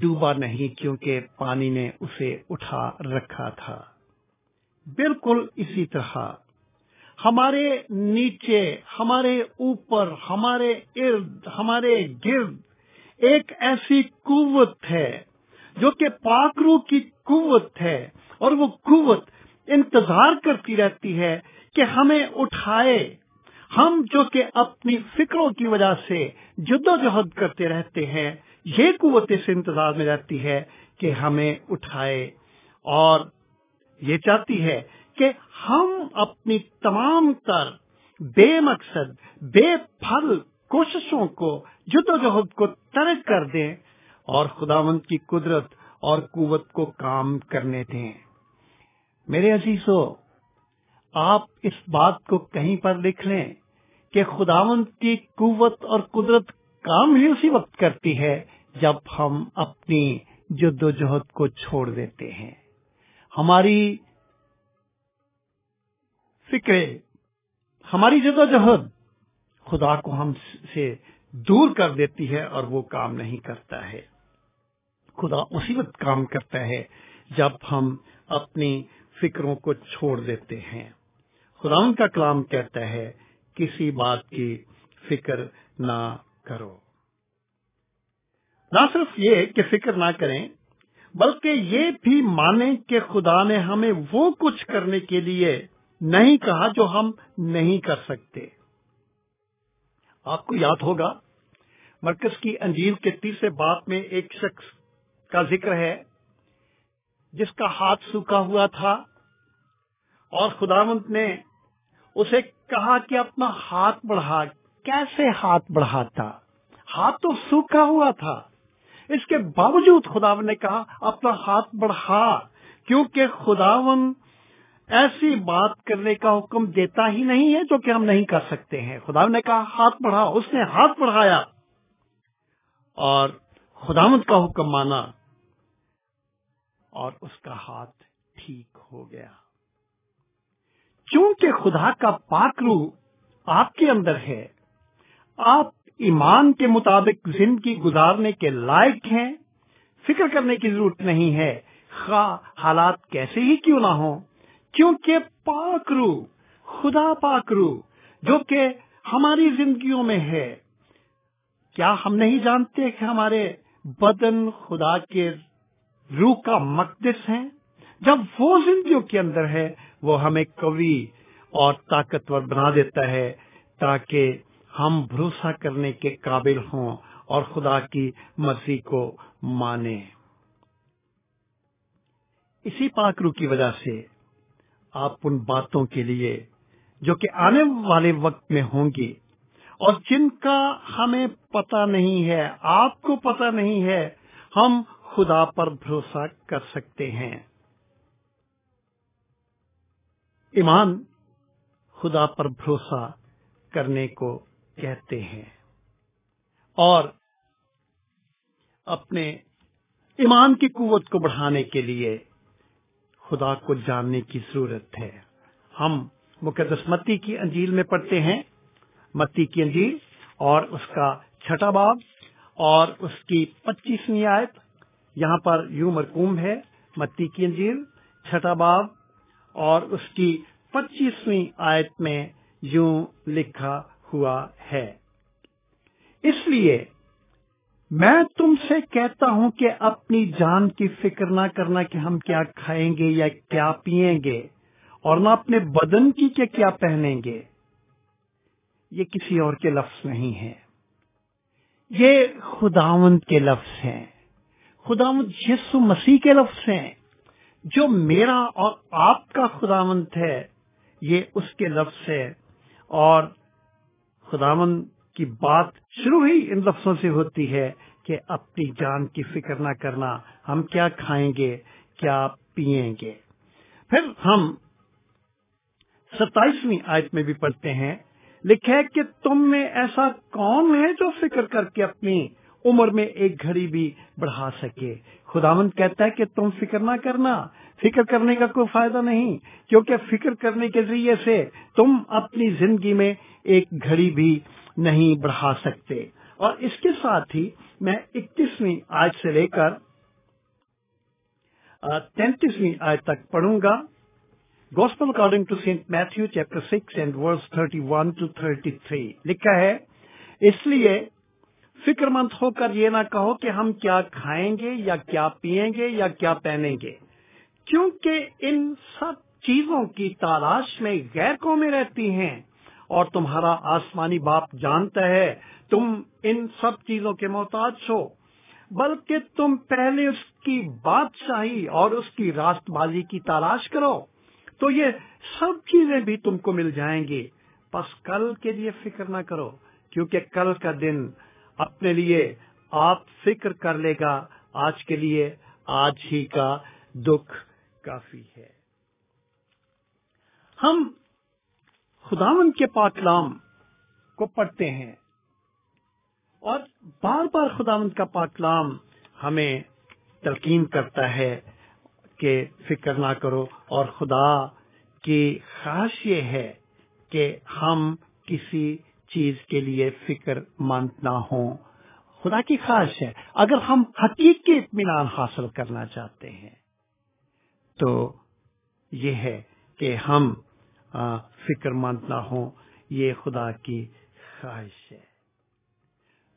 ڈوبا نہیں کیونکہ پانی نے اسے اٹھا رکھا تھا۔ بالکل اسی طرح، ہمارے نیچے، ہمارے اوپر، ہمارے ارد، ہمارے گرد ایک ایسی قوت ہے جو کہ پاکرو کی قوت ہے اور وہ قوت انتظار کرتی رہتی ہے کہ ہمیں اٹھائے۔ ہم جو کہ اپنی فکروں کی وجہ سے جدوجہد کرتے رہتے ہیں یہ قوت سے انتظار میں رہتی ہے کہ ہمیں اٹھائے اور یہ چاہتی ہے کہ ہم اپنی تمام تر بے مقصد، بے پھل کوششوں کو جد و جہد کو ترک کر دیں اور خداوند کی قدرت اور قوت کو کام کرنے دیں۔ میرے عزیزو، آپ اس بات کو کہیں پر لکھ لیں کہ خداوند کی قوت اور قدرت کام ہی اسی وقت کرتی ہے جب ہم اپنی جد و جہد کو چھوڑ دیتے ہیں۔ ہماری فکرے ہماری جد و جہد خدا کو ہم سے دور کر دیتی ہے اور وہ کام نہیں کرتا ہے۔ خدا اسی وقت کام کرتا ہے جب ہم اپنی فکروں کو چھوڑ دیتے ہیں۔ خدا ان کا کلام کہتا ہے، کسی بات کی فکر نہ کرو۔ نہ صرف یہ کہ فکر نہ کریں، بلکہ یہ بھی مانیں کہ خدا نے ہمیں وہ کچھ کرنے کے لیے نہیں کہا جو ہم نہیں کر سکتے۔ آپ کو یاد ہوگا، مرکز کی انجیل کے تیسرے بات میں ایک شخص کا ذکر ہے، جس کا ہاتھ سوکھا ہوا تھا اور خداونت نے اسے کہا کہ اپنا ہاتھ بڑھا۔ کیسے ہاتھ بڑھاتا؟ ہاتھ تو سوکھا ہوا تھا۔ اس کے باوجود خداون نے کہا، اپنا ہاتھ بڑھا، کیونکہ خداون ایسی بات کرنے کا حکم دیتا ہی نہیں ہے جو کہ ہم نہیں کر سکتے ہیں۔ خدا نے کہا، ہاتھ بڑھا، اس نے ہاتھ بڑھایا۔ اور خداوند کا حکم مانا اور اس کا ہاتھ ٹھیک ہو گیا۔ چونکہ خدا کا پاکرو آپ کے اندر ہے، آپ ایمان کے مطابق زندگی گزارنے کے لائق ہیں، فکر کرنے کی ضرورت نہیں ہے۔ خواہ حالات کیسے ہی کیوں نہ ہوں، کیونکہ پاک رو خدا پاک رو جو کہ ہماری زندگیوں میں ہے۔ کیا ہم نہیں جانتے کہ ہمارے بدن خدا کے روح کا مقدس ہے جب وہ زندگیوں کے اندر ہے، وہ ہمیں قوی اور طاقتور بنا دیتا ہے تاکہ ہم بھروسہ کرنے کے قابل ہوں اور خدا کی مرضی کو مانیں۔ اسی پاکرو کی وجہ سے آپ ان باتوں کے لیے جو کہ آنے والے وقت میں ہوں گی اور جن کا ہمیں پتہ نہیں ہے، آپ کو پتہ نہیں ہے، ہم خدا پر بھروسہ کر سکتے ہیں۔ ایمان خدا پر بھروسہ کرنے کو کہتے ہیں اور اپنے ایمان کی قوت کو بڑھانے کے لیے خدا کو جاننے کی ضرورت ہے۔ ہم مقدس متی کی انجیل میں پڑھتے ہیں۔ متی کی انجیل اور اس کا چھٹا باب اور اس کی پچیسویں آیت۔ یہاں پر یوں مرکوم ہے، متی کی انجیل، چھٹا باب اور اس کی پچیسویں آیت میں یوں لکھا ہوا ہے۔ اس لیے میں تم سے کہتا ہوں کہ اپنی جان کی فکر نہ کرنا کہ ہم کیا کھائیں گے یا کیا پیئیں گے، اور نہ اپنے بدن کی کہ کیا پہنیں گے۔ یہ کسی اور کے لفظ نہیں ہے یہ خداوند کے لفظ ہیں۔ خداوند یسو مسیح کے لفظ ہیں۔ جو میرا اور آپ کا خداوند ہے، یہ اس کے لفظ ہے۔ اور خداوند کی بات شروع ہی ان لفظوں سے ہوتی ہے کہ اپنی جان کی فکر نہ کرنا، ہم کیا کھائیں گے، کیا پیئیں گے۔ پھر ہم ستائیسویں آیت میں بھی پڑھتے ہیں لکھے کہ تم میں ایسا کون ہے جو فکر کر کے اپنی عمر میں ایک گھڑی بھی بڑھا سکے؟ خداوند کہتا ہے کہ تم فکر نہ کرنا فکر کرنے کا کوئی فائدہ نہیں۔ کیونکہ فکر کرنے کے ذریعے سے تم اپنی زندگی میں ایک گھڑی بھی نہیں بڑھا سکتے۔ اور اس کے ساتھ ہی میں اکیسویں آج سے لے کر تینتیسویں آج تک پڑھوں گا۔ Gospel according to Saint Matthew chapter six and verse thirty one to thirty three لکھا ہے، اس لیے فکر مند ہو کر یہ نہ کہو کہ ہم کیا کھائیں گے یا کیا پیئیں گے یا کیا پہنیں گے۔ کیونکہ ان سب چیزوں کی تلاش میں غیر قومیں رہتی ہیں اور تمہارا آسمانی باپ جانتا ہے تم ان سب چیزوں کے محتاج ہو، بلکہ تم پہلے اس کی بادشاہی اور اس کی راست بازی کی تلاش کرو، تو یہ سب چیزیں بھی تم کو مل جائیں گی۔ بس کل کے لیے فکر نہ کرو، کیونکہ کل کا دن اپنے لیے آپ فکر کر لے گا۔ آج کے لیے آج ہی کا دکھ۔ کافی ہے۔ ہم خداون کے پاکلام کو پڑھتے ہیں اور بار بار خداون کا پاکلام ہمیں تلقین کرتا ہے کہ فکر نہ کرو اور خدا کی خاص یہ ہے کہ ہم کسی چیز کے لیے فکر مند نہ ہوں۔ خدا کی خواہش ہے۔ اگر ہم حقیقی اطمینان حاصل کرنا چاہتے ہیں تو یہ ہے کہ ہم فکر مند نہ ہوں، یہ خدا کی خواہش ہے۔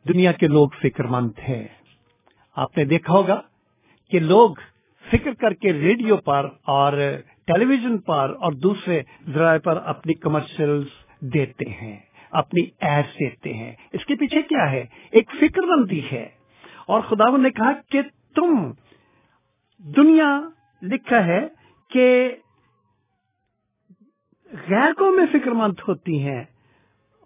دنیا کے لوگ فکر مند ہیں۔ آپ نے دیکھا ہوگا کہ لوگ فکر کر کے ریڈیو پر اور ٹیلی ویژن پر اور دوسرے ذرائع پر اپنی کمرشلز دیتے ہیں، اپنی ایڈ دیتے ہیں۔ اس کے پیچھے کیا ہے؟ ایک فکر مندی ہے۔ اور خدا نے کہا کہ تم دنیا لکھا ہے کہ غیر کو میں فکر مند ہوتی ہیں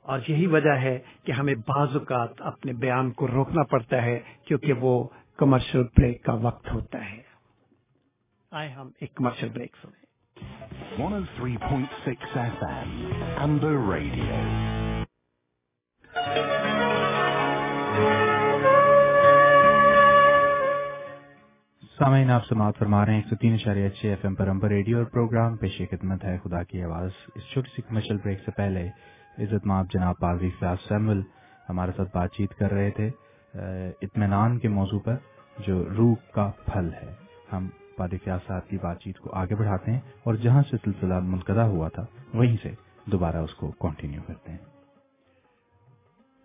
اور یہی وجہ ہے کہ ہمیں بعض اوقات اپنے بیان کو روکنا پڑتا ہے کیونکہ وہ کمرشل بریک کا وقت ہوتا ہے۔ آئے ہم ایک کمرشل بریک سنیں۔ 103.6 FM Amber Radio. سامعین، آپ سماعت فرما رہے ہیں ایک سو تین اشاریہ چھ ایف ایم پر ریڈیو اور پروگرام، پیش خدمت ہے خدا کی آواز۔ اس چھوٹی سی کمرشل بریک سے پہلے عزت ماب جناب پادری فیاض سیمل ہمارے ساتھ بات چیت کر رہے تھے اطمینان کے موضوع پر جو روح کا پھل ہے۔ ہم پادری فیاض صاحب کی بات چیت کو آگے بڑھاتے ہیں اور جہاں سے سلسلہ منقدہ ہوا تھا، وہیں سے دوبارہ اس کو کنٹینیو کرتے ہیں۔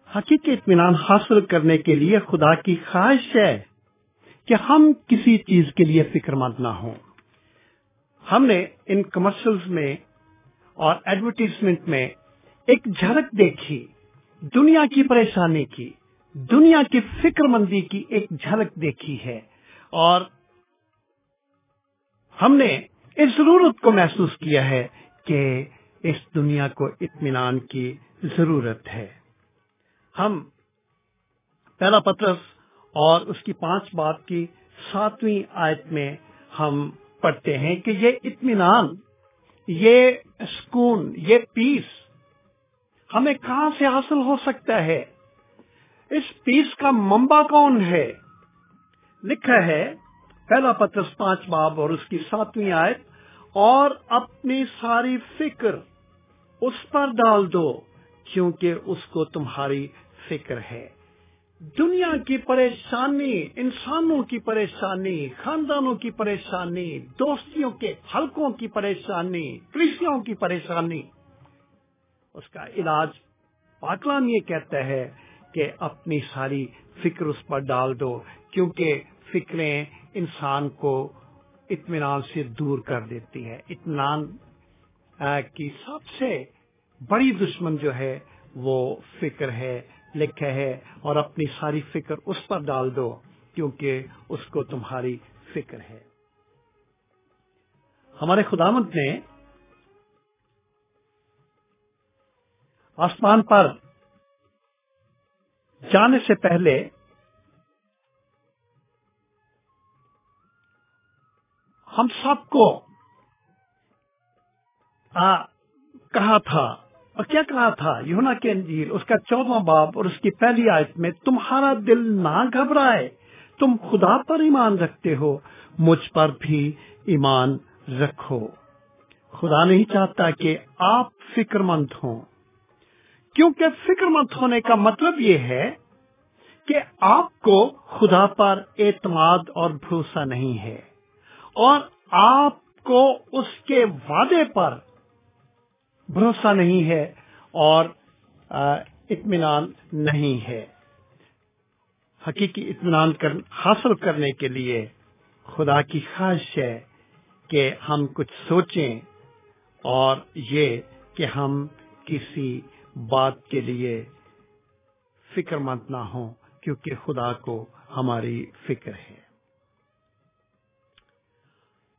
حقیقی اطمینان حاصل کرنے کے لیے خدا کی خواہش ہے۔ کہ ہم کسی چیز کے لیے فکر مند نہ ہوں۔ ہم نے ان کمرشلز میں اور ایڈورٹیزمنٹ میں ایک جھلک دیکھی، دنیا کی پریشانی کی، دنیا کی فکر مندی کی ایک جھلک دیکھی ہے۔ اور ہم نے اس ضرورت کو محسوس کیا ہے کہ اس دنیا کو اطمینان کی ضرورت ہے۔ ہم پہلا پترس اور اس کی پانچ بات کی ساتویں آیت میں ہم پڑھتے ہیں کہ یہ اطمینان، یہ سکون، یہ پیس ہمیں کہاں سے حاصل ہو سکتا ہے؟ اس پیس کا منبع کون ہے؟ لکھا ہے پہلا پترس پانچ باب اور اس کی ساتویں آیت، اور اپنی ساری فکر اس پر ڈال دو کیونکہ اس کو تمہاری فکر ہے۔ دنیا کی پریشانی، انسانوں کی پریشانی، خاندانوں کی پریشانی، دوستیوں کے حلقوں کی پریشانی کرشیوں کی پریشانی۔ اس کا علاج پاکلام یہ کہتا ہے کہ اپنی ساری فکر اس پر ڈال دو، کیونکہ فکریں انسان کو اطمینان سے دور کر دیتی ہے اطمینان کی سب سے بڑی دشمن جو ہے وہ فکر ہے لکھا ہے اور اپنی ساری فکر اس پر ڈال دو کیونکہ اس کو تمہاری فکر ہے۔ ہمارے خدامت نے آسمان پر جانے سے پہلے ہم سب کو آ, کہا تھا اور کیا کہا تھا؟ یونا کے انجیل، اس کا چودواں باپ اور اس کی پہلی آیت میں تمہارا دل نہ گھبرائے، تم خدا پر ایمان رکھتے ہو، مجھ پر بھی ایمان رکھو۔ خدا نہیں چاہتا کہ آپ فکر مند ہوں۔ کیونکہ فکر مند ہونے کا مطلب یہ ہے کہ آپ کو خدا پر اعتماد اور بھروسہ نہیں ہے، اور آپ کو اس کے وعدے پر بھروسہ نہیں ہے اور اطمینان نہیں ہے۔ حقیقی اطمینان حاصل کرنے کے لیے خدا کی خواہش ہے کہ ہم کچھ سوچیں اور یہ کہ ہم کسی بات کے لیے فکر مند نہ ہوں، کیونکہ خدا کو ہماری فکر ہے۔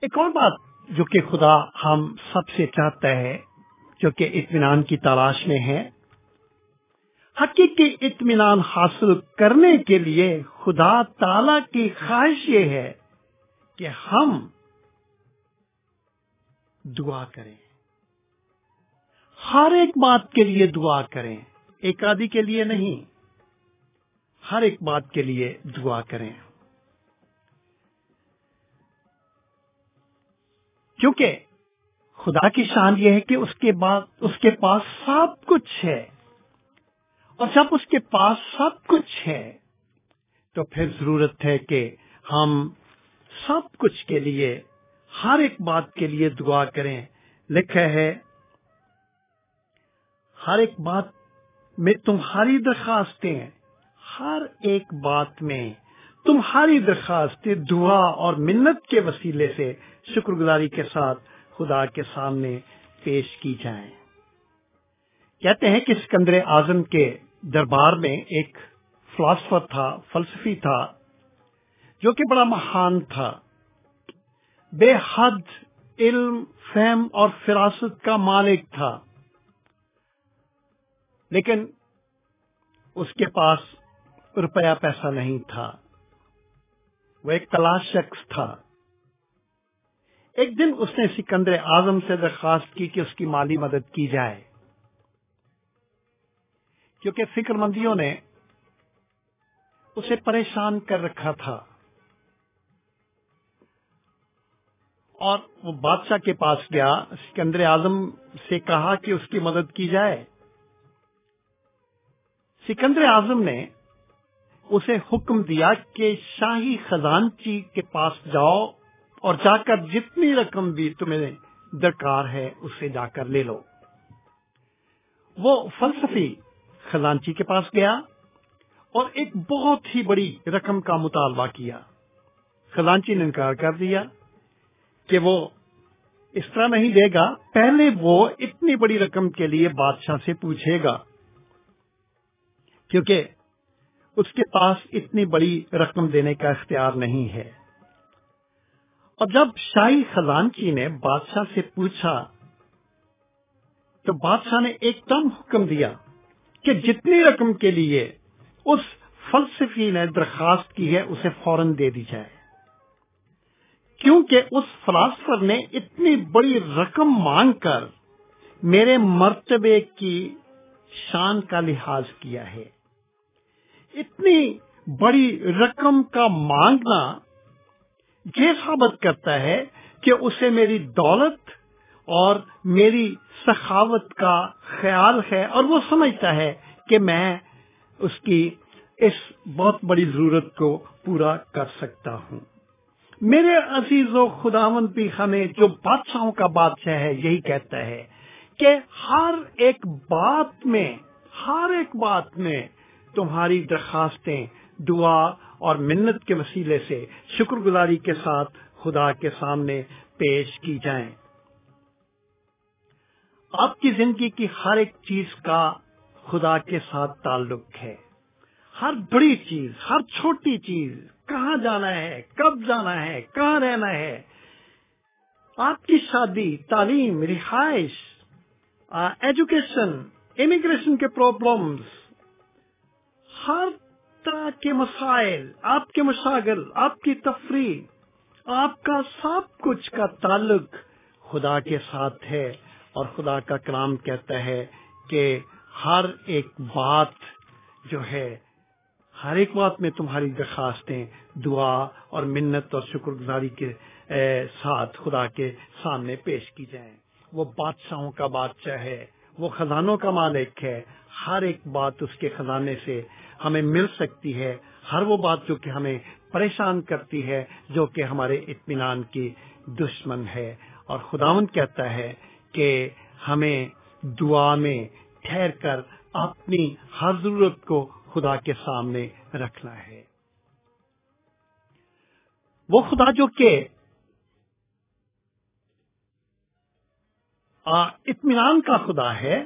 ایک اور بات جو کہ خدا ہم سب سے چاہتا ہے جو کہ اطمینان کی تلاش میں ہے۔ حقیقی اطمینان حاصل کرنے کے لیے خدا تعالی کی خواہش یہ ہے کہ ہم دعا کریں۔ ہر ایک بات کے لیے دعا کریں، ایک آدھی کے لیے نہیں، ہر ایک بات کے لیے دعا کریں۔ کیونکہ خدا کی شان یہ ہے کہ اس کے بعد اس کے پاس سب کچھ ہے۔ اور جب اس کے پاس سب کچھ ہے، تو پھر ضرورت ہے کہ ہم سب کچھ کے لیے، ہر ایک بات کے لیے دعا کریں۔ لکھا ہے، ہر ایک بات میں تمہاری درخواستیں ہر ایک بات میں تمہاری درخواستیں دعا اور منت کے وسیلے سے شکر گزاری کے ساتھ خدا کے سامنے پیش کی جائیں۔ کہتے ہیں کہ سکندر اعظم کے دربار میں ایک فلاسفر تھا، فلسفی تھا، جو کہ بڑا مہان تھا۔ بے حد علم، فہم اور فراست کا مالک تھا۔ لیکن اس کے پاس روپیہ پیسہ نہیں تھا۔ وہ ایک تلاش شخص تھا۔ ایک دن اس نے سکندر اعظم سے درخواست کی کہ اس کی مالی مدد کی جائے۔ کیونکہ فکر مندیوں نے اسے پریشان کر رکھا تھا۔ اور وہ بادشاہ کے پاس گیا، سکندر اعظم سے کہا کہ اس کی مدد کی جائے۔ سکندر اعظم نے اسے حکم دیا کہ شاہی خزانچی کے پاس جاؤ اور جا کر جتنی رقم بھی تمہیں درکار ہے، اسے جا کر لے لو۔ وہ فلسفی خزانچی کے پاس گیا اور ایک بہت ہی بڑی رقم کا مطالبہ کیا۔ خزانچی نے انکار کر دیا کہ وہ اس طرح نہیں دے گا، پہلے وہ اتنی بڑی رقم کے لیے بادشاہ سے پوچھے گا، کیونکہ اس کے پاس اتنی بڑی رقم دینے کا اختیار نہیں ہے۔ اور جب شاہی خزانچی نے بادشاہ سے پوچھا، تو بادشاہ نے ایک دم حکم دیا کہ جتنی رقم کے لیے اس فلسفی نے درخواست کی ہے، اسے فوراً دے دی جائے۔ کیونکہ اس فلاسفر نے اتنی بڑی رقم مانگ کر میرے مرتبے کی شان کا لحاظ کیا ہے۔ اتنی بڑی رقم کا مانگنا یہ ثابت کرتا ہے کہ اسے میری دولت اور میری سخاوت کا خیال ہے اور وہ سمجھتا ہے کہ میں اس کی اس بہت بڑی ضرورت کو پورا کر سکتا ہوں۔ میرے عزیز و خداون بھی ہمیں جو بادشاہوں کا بادشاہ ہے، یہی کہتا ہے کہ ہر ایک بات میں، ہر ایک بات میں تمہاری درخواستیں، دعا اور منت کے وسیلے سے شکر گزاری کے ساتھ خدا کے سامنے پیش کی جائیں۔ آپ کی زندگی کی ہر ایک چیز کا خدا کے ساتھ تعلق ہے۔ ہر بڑی چیز، ہر چھوٹی چیز، کہاں جانا ہے، کب جانا ہے، کہاں رہنا ہے۔ آپ کی شادی، تعلیم، رہائش ایجوکیشن امیگریشن کے پرابلمس ہر طرح کے مسائل، آپ کے مشاغل، آپ کی تفریح، آپ کا سب کچھ کا تعلق خدا کے ساتھ ہے اور خدا کا کلام کہتا ہے کہ ہر ایک بات جو ہے، ہر ایک بات میں تمہاری درخواستیں، دعا اور منت اور شکر گزاری کے ساتھ خدا کے سامنے پیش کی جائیں۔ وہ بادشاہوں کا بادشاہ ہے، وہ خزانوں کا مالک ہے۔ ہر ایک بات اس کے خزانے سے ہمیں مل سکتی ہے۔ ہر وہ بات جو کہ ہمیں پریشان کرتی ہے، جو کہ ہمارے اطمینان کی دشمن ہے۔ اور خداون کہتا ہے کہ ہمیں دعا میں ٹھہر کر اپنی ہر ضرورت کو خدا کے سامنے رکھنا ہے۔ وہ خدا جو کہ اطمینان کا خدا ہے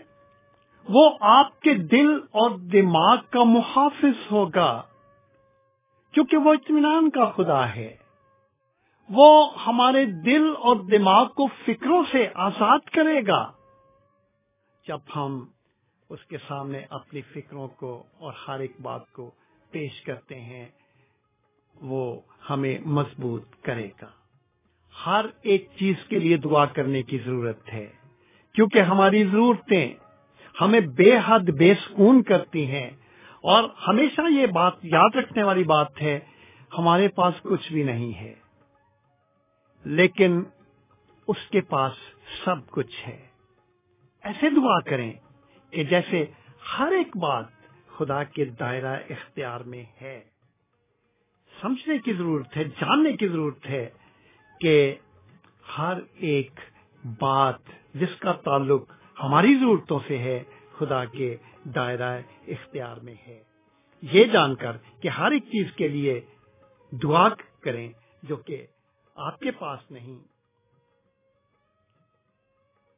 وہ آپ کے دل اور دماغ کا محافظ ہوگا، کیونکہ وہ اطمینان کا خدا ہے۔ وہ ہمارے دل اور دماغ کو فکروں سے آزاد کرے گا۔ جب ہم اس کے سامنے اپنی فکروں کو اور ہر ایک بات کو پیش کرتے ہیں، وہ ہمیں مضبوط کرے گا۔ ہر ایک چیز کے لیے دعا کرنے کی ضرورت ہے، کیونکہ ہماری ضرورتیں ہمیں بے حد بے سکون کرتی ہیں۔ اور ہمیشہ یہ بات یاد رکھنے والی بات ہے، ہمارے پاس کچھ بھی نہیں ہے۔ لیکن اس کے پاس سب کچھ ہے۔ ایسے دعا کریں کہ جیسے ہر ایک بات خدا کے دائرہ اختیار میں ہے۔ سمجھنے کی ضرورت ہے، جاننے کی ضرورت ہے کہ ہر ایک بات جس کا تعلق ہماری ضرورتوں سے ہے، خدا کے دائرہ اختیار میں ہے۔ یہ جان کر کہ ہر ایک چیز کے لیے دعا کریں جو کہ آپ کے پاس نہیں،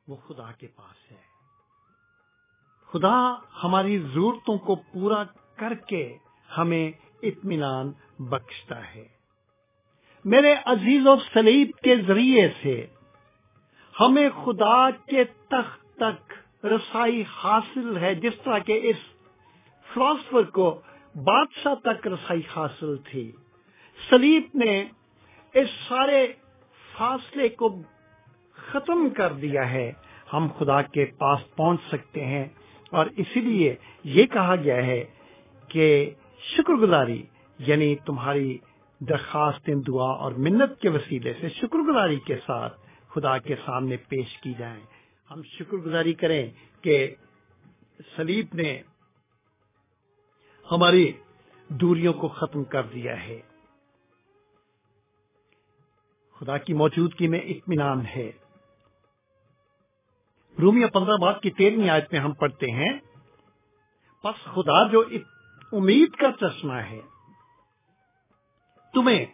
وہ خدا کے پاس ہے۔ خدا ہماری ضرورتوں کو پورا کر کے ہمیں اطمینان بخشتا ہے۔ میرے عزیز و سلیب کے ذریعے سے ہمیں خدا کے تخت تک رسائی حاصل ہے، جس طرح کے اس فلاسفر کو بادشاہ تک رسائی حاصل تھی۔ سلیب نے اس سارے فاصلے کو ختم کر دیا ہے۔ ہم خدا کے پاس پہنچ سکتے ہیں۔ اور اسی لیے یہ کہا گیا ہے کہ شکر گزاری یعنی تمہاری درخواستیں دعا اور منت کے وسیلے سے شکر گزاری کے ساتھ خدا کے سامنے پیش کی جائیں۔ ہم شکر گزاری کریں کہ سلیب نے ہماری دوریوں کو ختم کر دیا ہے۔ خدا کی موجودگی میں اطمینان ہے۔ رومیہ پندرہ بات کی تیرہویں آیت میں ہم پڑھتے ہیں بس خدا جو امید کا چشمہ ہے، تمہیں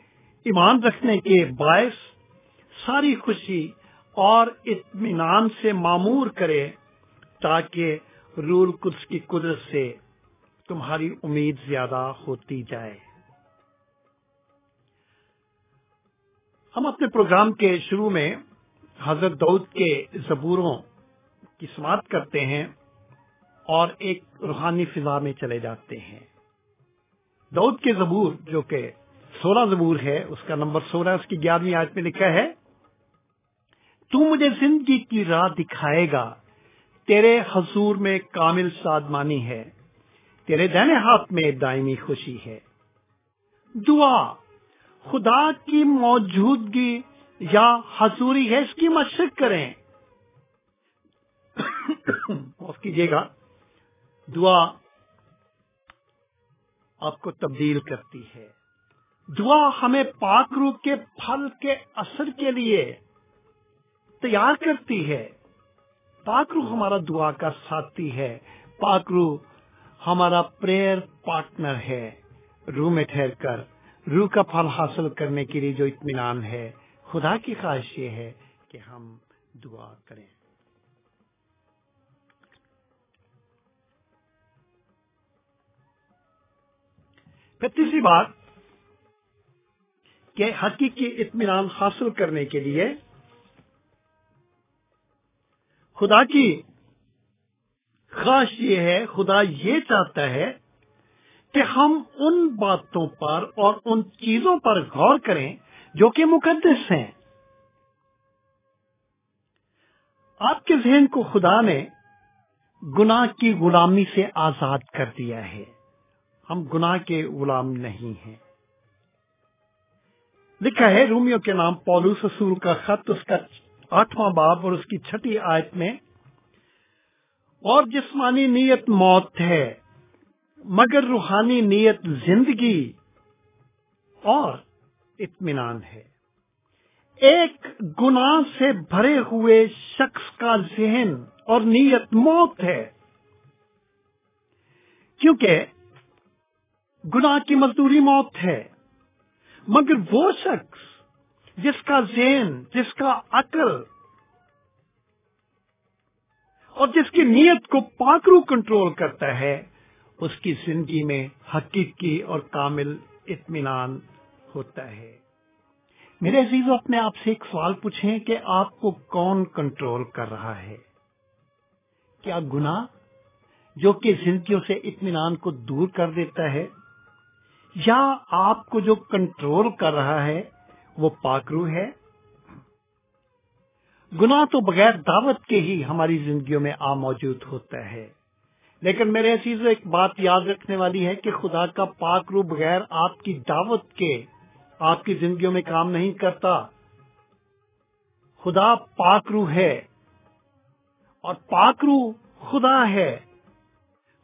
ایمان رکھنے کے باعث ساری خوشی اور اطمینان سے معمور کرے تاکہ رول قدس کی قدرت سے تمہاری امید زیادہ ہوتی جائے۔ ہم اپنے پروگرام کے شروع میں حضرت دعود کے زبوروں کی سماعت کرتے ہیں اور ایک روحانی فضا میں چلے جاتے ہیں۔ دعود کے زبور جو کہ سولہ زبور ہے، اس کا نمبر سولہ، اس کی گیارہویں آج میں لکھا ہے تو مجھے زندگی کی راہ دکھائے گا۔ تیرے حضور میں کامل سادمانی ہے۔ تیرے دہنے ہاتھ میں دائمی خوشی ہے۔ دعا، خدا کی موجودگی یا حضوری ہے، اس کی مشق کریں۔ کیجیے گا۔ دعا آپ کو تبدیل کرتی ہے۔ دعا ہمیں پاک روح کے پھل کے اثر کے لیے تیار کرتی ہے۔ پاک روح ہمارا دعا کا ساتھی ہے۔ پاک روح ہمارا پریئر پارٹنر ہے۔ روح میں ٹھہر کر روح کا پھل حاصل کرنے کے لیے جو اطمینان ہے، خدا کی خواہش یہ ہے کہ ہم دعا کریں۔ پھر تیسری بات کہ حقیقی اطمینان حاصل کرنے کے لیے خدا کی خواہش یہ ہے، خدا یہ چاہتا ہے کہ ہم ان باتوں پر اور ان چیزوں پر غور کریں جو کہ مقدس ہیں۔ آپ کے ذہن کو خدا نے گناہ کی غلامی سے آزاد کر دیا ہے۔ ہم گناہ کے غلام نہیں ہیں۔ لکھا ہے رومیو کے نام پولو سسور کا خط، اس کا آٹھواں باب اور اس کی چھٹی آیت میں، اور جسمانی نیت موت ہے، مگر روحانی نیت زندگی اور اطمینان ہے۔ ایک گناہ سے بھرے ہوئے شخص کا ذہن اور نیت موت ہے۔ کیونکہ گناہ کی مزدوری موت ہے، مگر وہ شخص جس کا ذہن، جس کا عقل اور جس کی نیت کو پاکرو کنٹرول کرتا ہے، اس کی زندگی میں حقیقی اور کامل اطمینان ہوتا ہے۔ میرے عزیز، اپنے آپ سے ایک سوال پوچھیں کہ آپ کو کون کنٹرول کر رہا ہے؟ کیا گنا جو کہ زندگیوں سے اطمینان کو دور کر دیتا ہے، یا آپ کو جو کنٹرول کر رہا ہے وہ پاکرو ہے۔ گناہ تو بغیر دعوت کے ہی ہماری زندگیوں میں آ موجود ہوتا ہے۔ لیکن میرے عزیز ایک بات یاد رکھنے والی ہے کہ خدا کا پاک رو بغیر آپ کی دعوت کے آپ کی زندگیوں میں کام نہیں کرتا۔ خدا پاک رو ہے اور پاک رو خدا ہے۔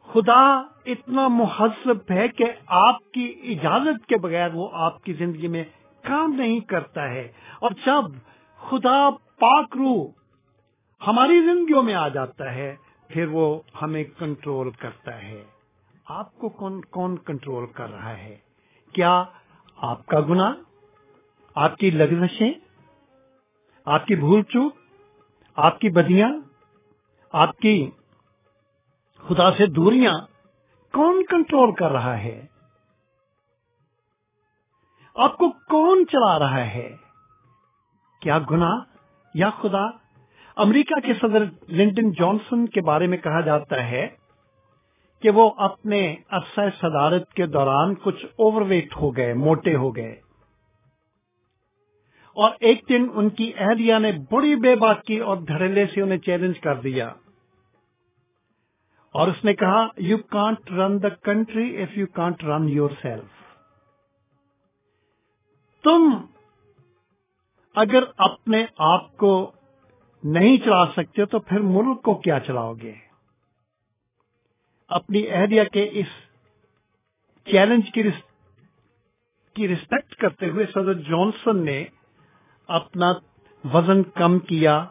خدا اتنا مہذب ہے کہ آپ کی اجازت کے بغیر وہ آپ کی زندگی میں کام نہیں کرتا ہے۔ اور جب خدا پاک رو ہماری زندگیوں میں آ جاتا ہے، پھر وہ ہمیں کنٹرول کرتا ہے۔ آپ کو کون کون کنٹرول کر رہا ہے؟ کیا آپ کا گنا آپ کی لگزشیں آپ کی بھول چوک، آپ کی بدیاں، آپ کی خدا سے دوریاں، کون کنٹرول کر رہا ہے؟ آپ کو کون چلا رہا ہے؟ کیا گنا یا خدا؟ امریکہ کے صدر لنڈن جانسن کے بارے میں کہا جاتا ہے کہ وہ اپنے عرصہ صدارت کے دوران کچھ اوور ویٹ ہو گئے، موٹے ہو گئے۔ اور ایک دن ان کی اہلیہ نے بڑی بے بات کی اور دھڑلے سے انہیں چیلنج کر دیا۔ اور اس نے کہا you can't run the country if you can't run yourself تم اگر اپنے آپ کو نہیں چلا سکتے تو پھر ملک کو کیا چلاؤ گے؟ اپنی اہلیہ کے اس چیلنج کی رسپیکٹ کرتے ہوئے صدر جانسن نے اپنا وزن کم کیا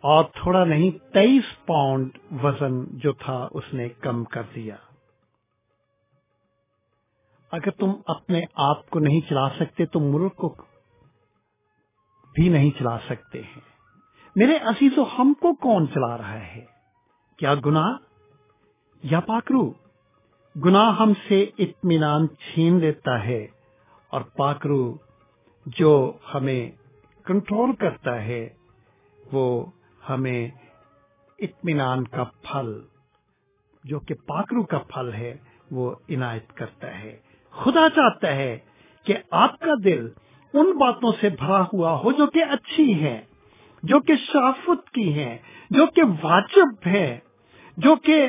اور تھوڑا نہیں، تیئیس پاؤنڈ وزن جو تھا اس نے کم کر دیا۔ اگر تم اپنے آپ کو نہیں چلا سکتے، تو ملک کو بھی نہیں چلا سکتے ہیں۔ میرے عزیزو ہم کو کون چلا رہا ہے؟ کیا گناہ؟ یا پاکرو گناہ ہم سے اطمینان چھین لیتا ہے، اور پاکرو جو ہمیں کنٹرول کرتا ہے، وہ ہمیں اطمینان کا پھل، جو کہ پاکرو کا پھل ہے، وہ عنایت کرتا ہے۔ خدا چاہتا ہے کہ آپ کا دل ان باتوں سے بھرا ہوا ہو جو کہ اچھی ہیں، جو کہ شرافت کی ہیں، جو کہ واجب ہے جو کہ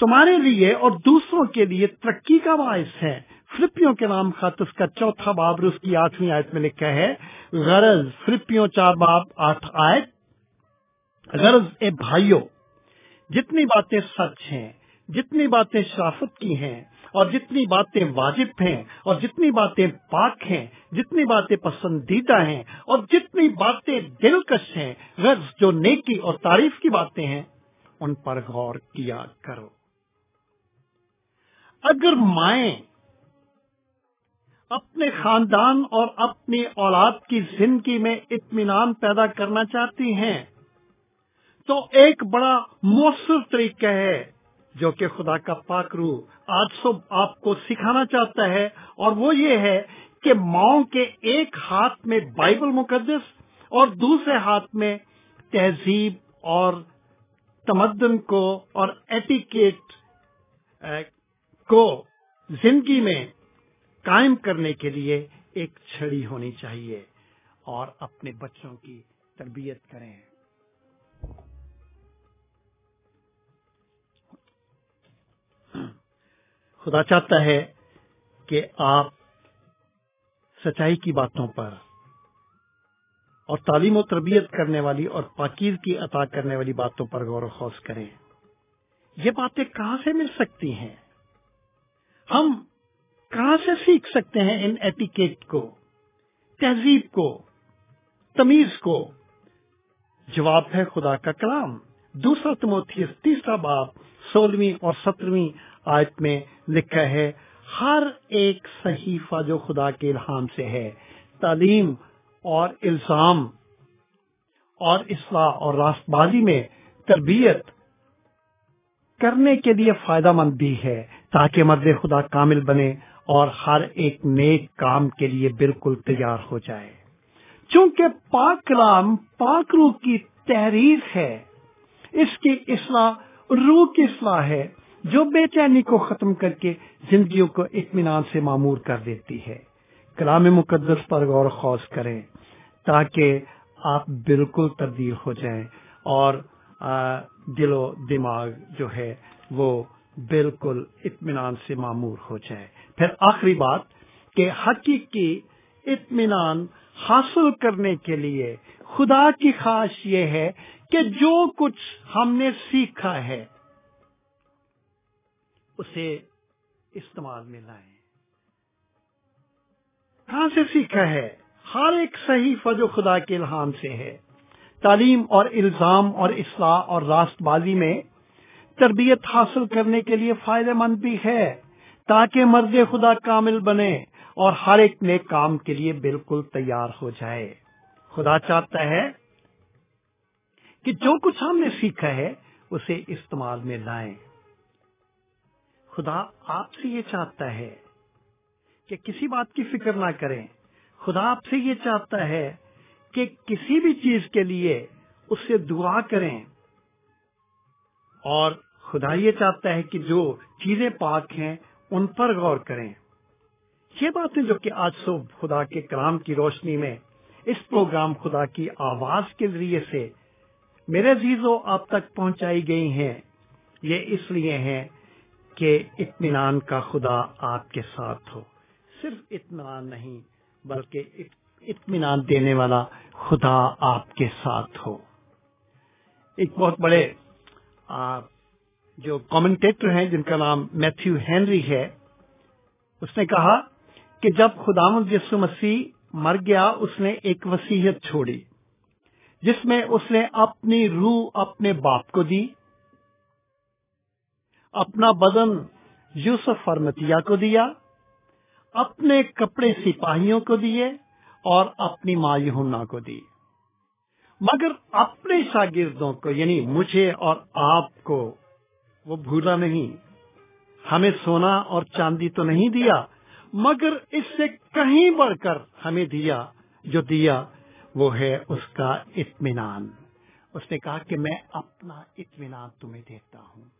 تمہارے لیے اور دوسروں کے لیے ترقی کا باعث ہے۔ فلپیوں کے نام خط اس کا چوتھا باب اس کی آٹھویں آیت میں لکھا ہے، غرض فلپیوں چار باب آٹھ آیت، غرض اے بھائیوں جتنی باتیں سچ ہیں، جتنی باتیں شرافت کی ہیں اور جتنی باتیں واجب ہیں، اور جتنی باتیں پاک ہیں، جتنی باتیں پسندیدہ ہیں، اور جتنی باتیں دلکش ہیں، غرض جو نیکی اور تعریف کی باتیں ہیں، ان پر غور کیا کرو۔ اگر مائیں اپنے خاندان اور اپنی اولاد کی زندگی میں اطمینان پیدا کرنا چاہتی ہیں، تو ایک بڑا مؤثر طریقہ ہے۔ جو کہ خدا کا پاک روح آج صبح آپ کو سکھانا چاہتا ہے، اور وہ یہ ہے کہ ماؤں کے ایک ہاتھ میں بائبل مقدس اور دوسرے ہاتھ میں تہذیب اور تمدن کو اور ایٹیکیٹ کو زندگی میں قائم کرنے کے لیے ایک چھڑی ہونی چاہیے اور اپنے بچوں کی تربیت کریں۔ خدا چاہتا ہے کہ آپ سچائی کی باتوں پر اور تعلیم و تربیت کرنے والی اور پاکیز کی عطا کرنے والی باتوں پر غور و خوص کریں۔ یہ باتیں کہاں سے مل سکتی ہیں؟ ہم کہاں سے سیکھ سکتے ہیں ان ایٹیکیٹ کو، تہذیب کو، تمیز کو؟ جواب ہے خدا کا کلام۔ دوسرا تموتھی تیسرا باپ، سولہویں اور سترویں آیت میں لکھا ہے، ہر ایک صحیفہ جو خدا کے الہام سے ہے، تعلیم اور الزام اور اصلاح اور راست بازی میں تربیت کرنے کے لیے فائدہ مند بھی ہے، تاکہ مرد خدا کامل بنے اور ہر ایک نیک کام کے لیے بالکل تیار ہو جائے۔ چونکہ پاک کلام پاک روح کی تحریر ہے، اس کی اصلاح، روح کی اصلاح ہے جو بے چینی کو ختم کر کے زندگیوں کو اطمینان سے معمور کر دیتی ہے۔ کلام مقدس پر غور خوص کریں تاکہ آپ بالکل تبدیل ہو جائیں اور دل و دماغ جو ہے وہ بالکل اطمینان سے معمور ہو جائے پھر آخری بات کہ حقیقی اطمینان حاصل کرنے کے لیے خدا کی خواہش یہ ہے کہ جو کچھ ہم نے سیکھا ہے اسے استعمال میں لائیں۔ کہاں سے سیکھا ہے، ہر ایک صحیح جو خدا کے الہام سے ہے۔ تعلیم اور الزام اور اصلاح اور راست بازی میں تربیت حاصل کرنے کے لیے فائدہ مند بھی ہے، تاکہ مرد خدا کامل بنے اور ہر ایک نئے کام کے لیے بالکل تیار ہو جائے۔ خدا چاہتا ہے کہ جو کچھ ہم نے سیکھا ہے، اسے استعمال میں لائیں۔ خدا آپ سے یہ چاہتا ہے کہ کسی بات کی فکر نہ کریں۔ خدا آپ سے یہ چاہتا ہے کہ کسی بھی چیز کے لیے اس سے دعا کریں۔ اور خدا یہ چاہتا ہے کہ جو چیزیں پاک ہیں ان پر غور کریں۔ یہ باتیں جو کہ آج صبح خدا کے کلام کی روشنی میں اس پروگرام خدا کی آواز کے ذریعے سے میرے عزیزوں آپ تک پہنچائی گئی ہیں۔ یہ اس لیے ہیں کہ اطمینان کا خدا آپ کے ساتھ ہو۔ صرف اطمینان نہیں، بلکہ اطمینان دینے والا خدا آپ کے ساتھ ہو۔ ایک بہت بڑے جو کامنٹیٹر ہیں، جن کا نام میتھو ہینری ہے، اس نے کہا کہ جب خدا یسو مسیح مر گیا، اس نے ایک وسیحت چھوڑی، جس میں اس نے اپنی روح اپنے باپ کو دی اپنا بدن یوسف فرمتیا کو دیا، اپنے کپڑے سپاہیوں کو دیے اور اپنی ماں یہنا کو دی۔ مگر اپنے شاگردوں کو یعنی مجھے اور آپ کو، وہ بھولا نہیں۔ ہمیں سونا اور چاندی تو نہیں دیا، مگر اس سے کہیں بڑھ کر ہمیں دیا، جو دیا وہ ہے اس کا اطمینان۔ اس نے کہا کہ میں اپنا اطمینان تمہیں دیتا ہوں۔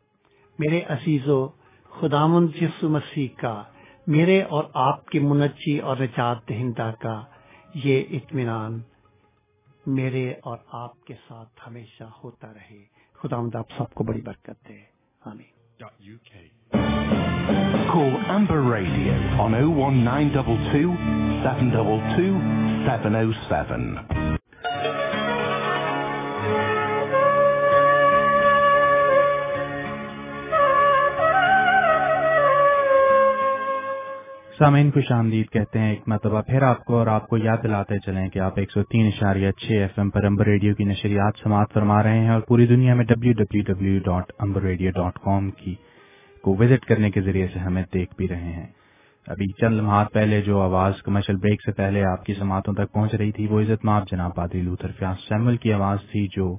میرے عزیزو خدامن یسو مسیح کا، میرے اور آپ کی منجی اور نجات دہندہ کا یہ اطمینان میرے اور آپ کے ساتھ ہمیشہ ہوتا رہے۔ خدا آپ سب کو بڑی برکت دے۔ آمین۔ Call Amber Radio on 01922 722 707. سامعین خوش آمدید کہتے ہیں، ایک مرتبہ پھر آپ کو اور آپ کو یاد دلاتے چلیں کہ آپ ایک سو تین اشاریہ چھ ایف ایم پر امبر ریڈیو کی نشریات سماعت فرما رہے ہیں اور پوری دنیا میں W W W dot Amber Radio dot com کی کو وزٹ کرنے کے ذریعے سے ہمیں دیکھ بھی رہے ہیں۔ ابھی چند لمحات پہلے جو آواز کمرشل بریک سے پہلے آپ کی سماعتوں تک پہنچ رہی تھی، وہ عزت ماپ جناب پادری لوتھر فیاض سیمل کی آواز تھی جو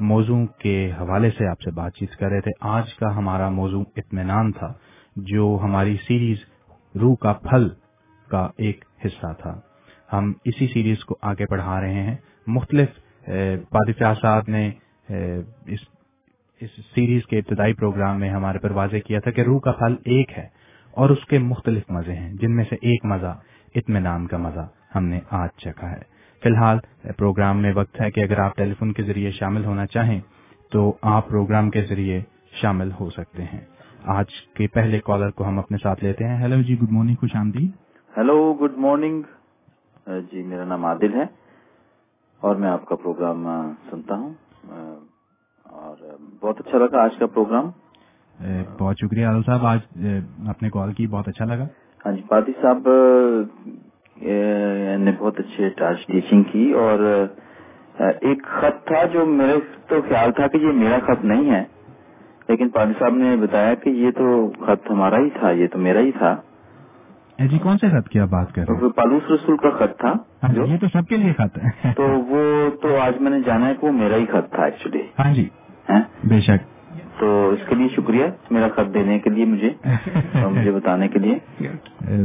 موضوع کے حوالے سے آپ سے بات چیت کر رہے تھے۔ آج کا ہمارا موضوع اطمینان تھا، جو ہماری سیریز روح کا پھل کا ایک حصہ تھا۔ ہم اسی سیریز کو آگے بڑھا رہے ہیں۔ مختلف بادشاہ صاحب نے اس اس سیریز کے ابتدائی پروگرام میں ہمارے پر واضح کیا تھا کہ روح کا پھل ایک ہے اور اس کے مختلف مزے ہیں، جن میں سے ایک مزہ اطمینان کا مزہ ہم نے آج چکھا ہے۔ فی الحال پروگرام میں وقت ہے کہ اگر آپ ٹیلی فون کے ذریعے شامل ہونا چاہیں تو آپ پروگرام کے ذریعے شامل ہو سکتے ہیں۔ آج کے پہلے کالر کو ہم اپنے ساتھ لیتے ہیں۔ ہیلو جی گڈ مارننگ خوش آمدید۔ ہیلو گڈ مارننگ جی میرا نام عادل ہے اور میں آپ کا پروگرام سنتا ہوں۔ اور بہت اچھا لگا آج کا پروگرام بہت شکریہ عادل صاحب آج آپ نے کال کی بہت اچھا لگا۔ ہاں جی پادی صاحب نے بہت اچھے ٹیچنگ کی اور ایک خط تھا جو میرے تو خیال تھا کہ یہ میرا خط نہیں ہے۔ لیکن پادی صاحب نے بتایا کہ یہ تو خط ہمارا ہی تھا یہ تو میرا ہی تھا۔ جی کون سے خط کی آپ بات کر رہے ہیں؟ پالوس رسول کا خط تھا۔ ہاں جی، یہ تو سب کے لیے خط ہے۔ تو وہ تو آج میں نے جانا ہے کہ وہ میرا ہی خط تھا ایکچولی ہاں جی۔ بے شک۔ تو اس کے لیے شکریہ میرا خط دینے کے لیے مجھے مجھے بتانے کے لیے۔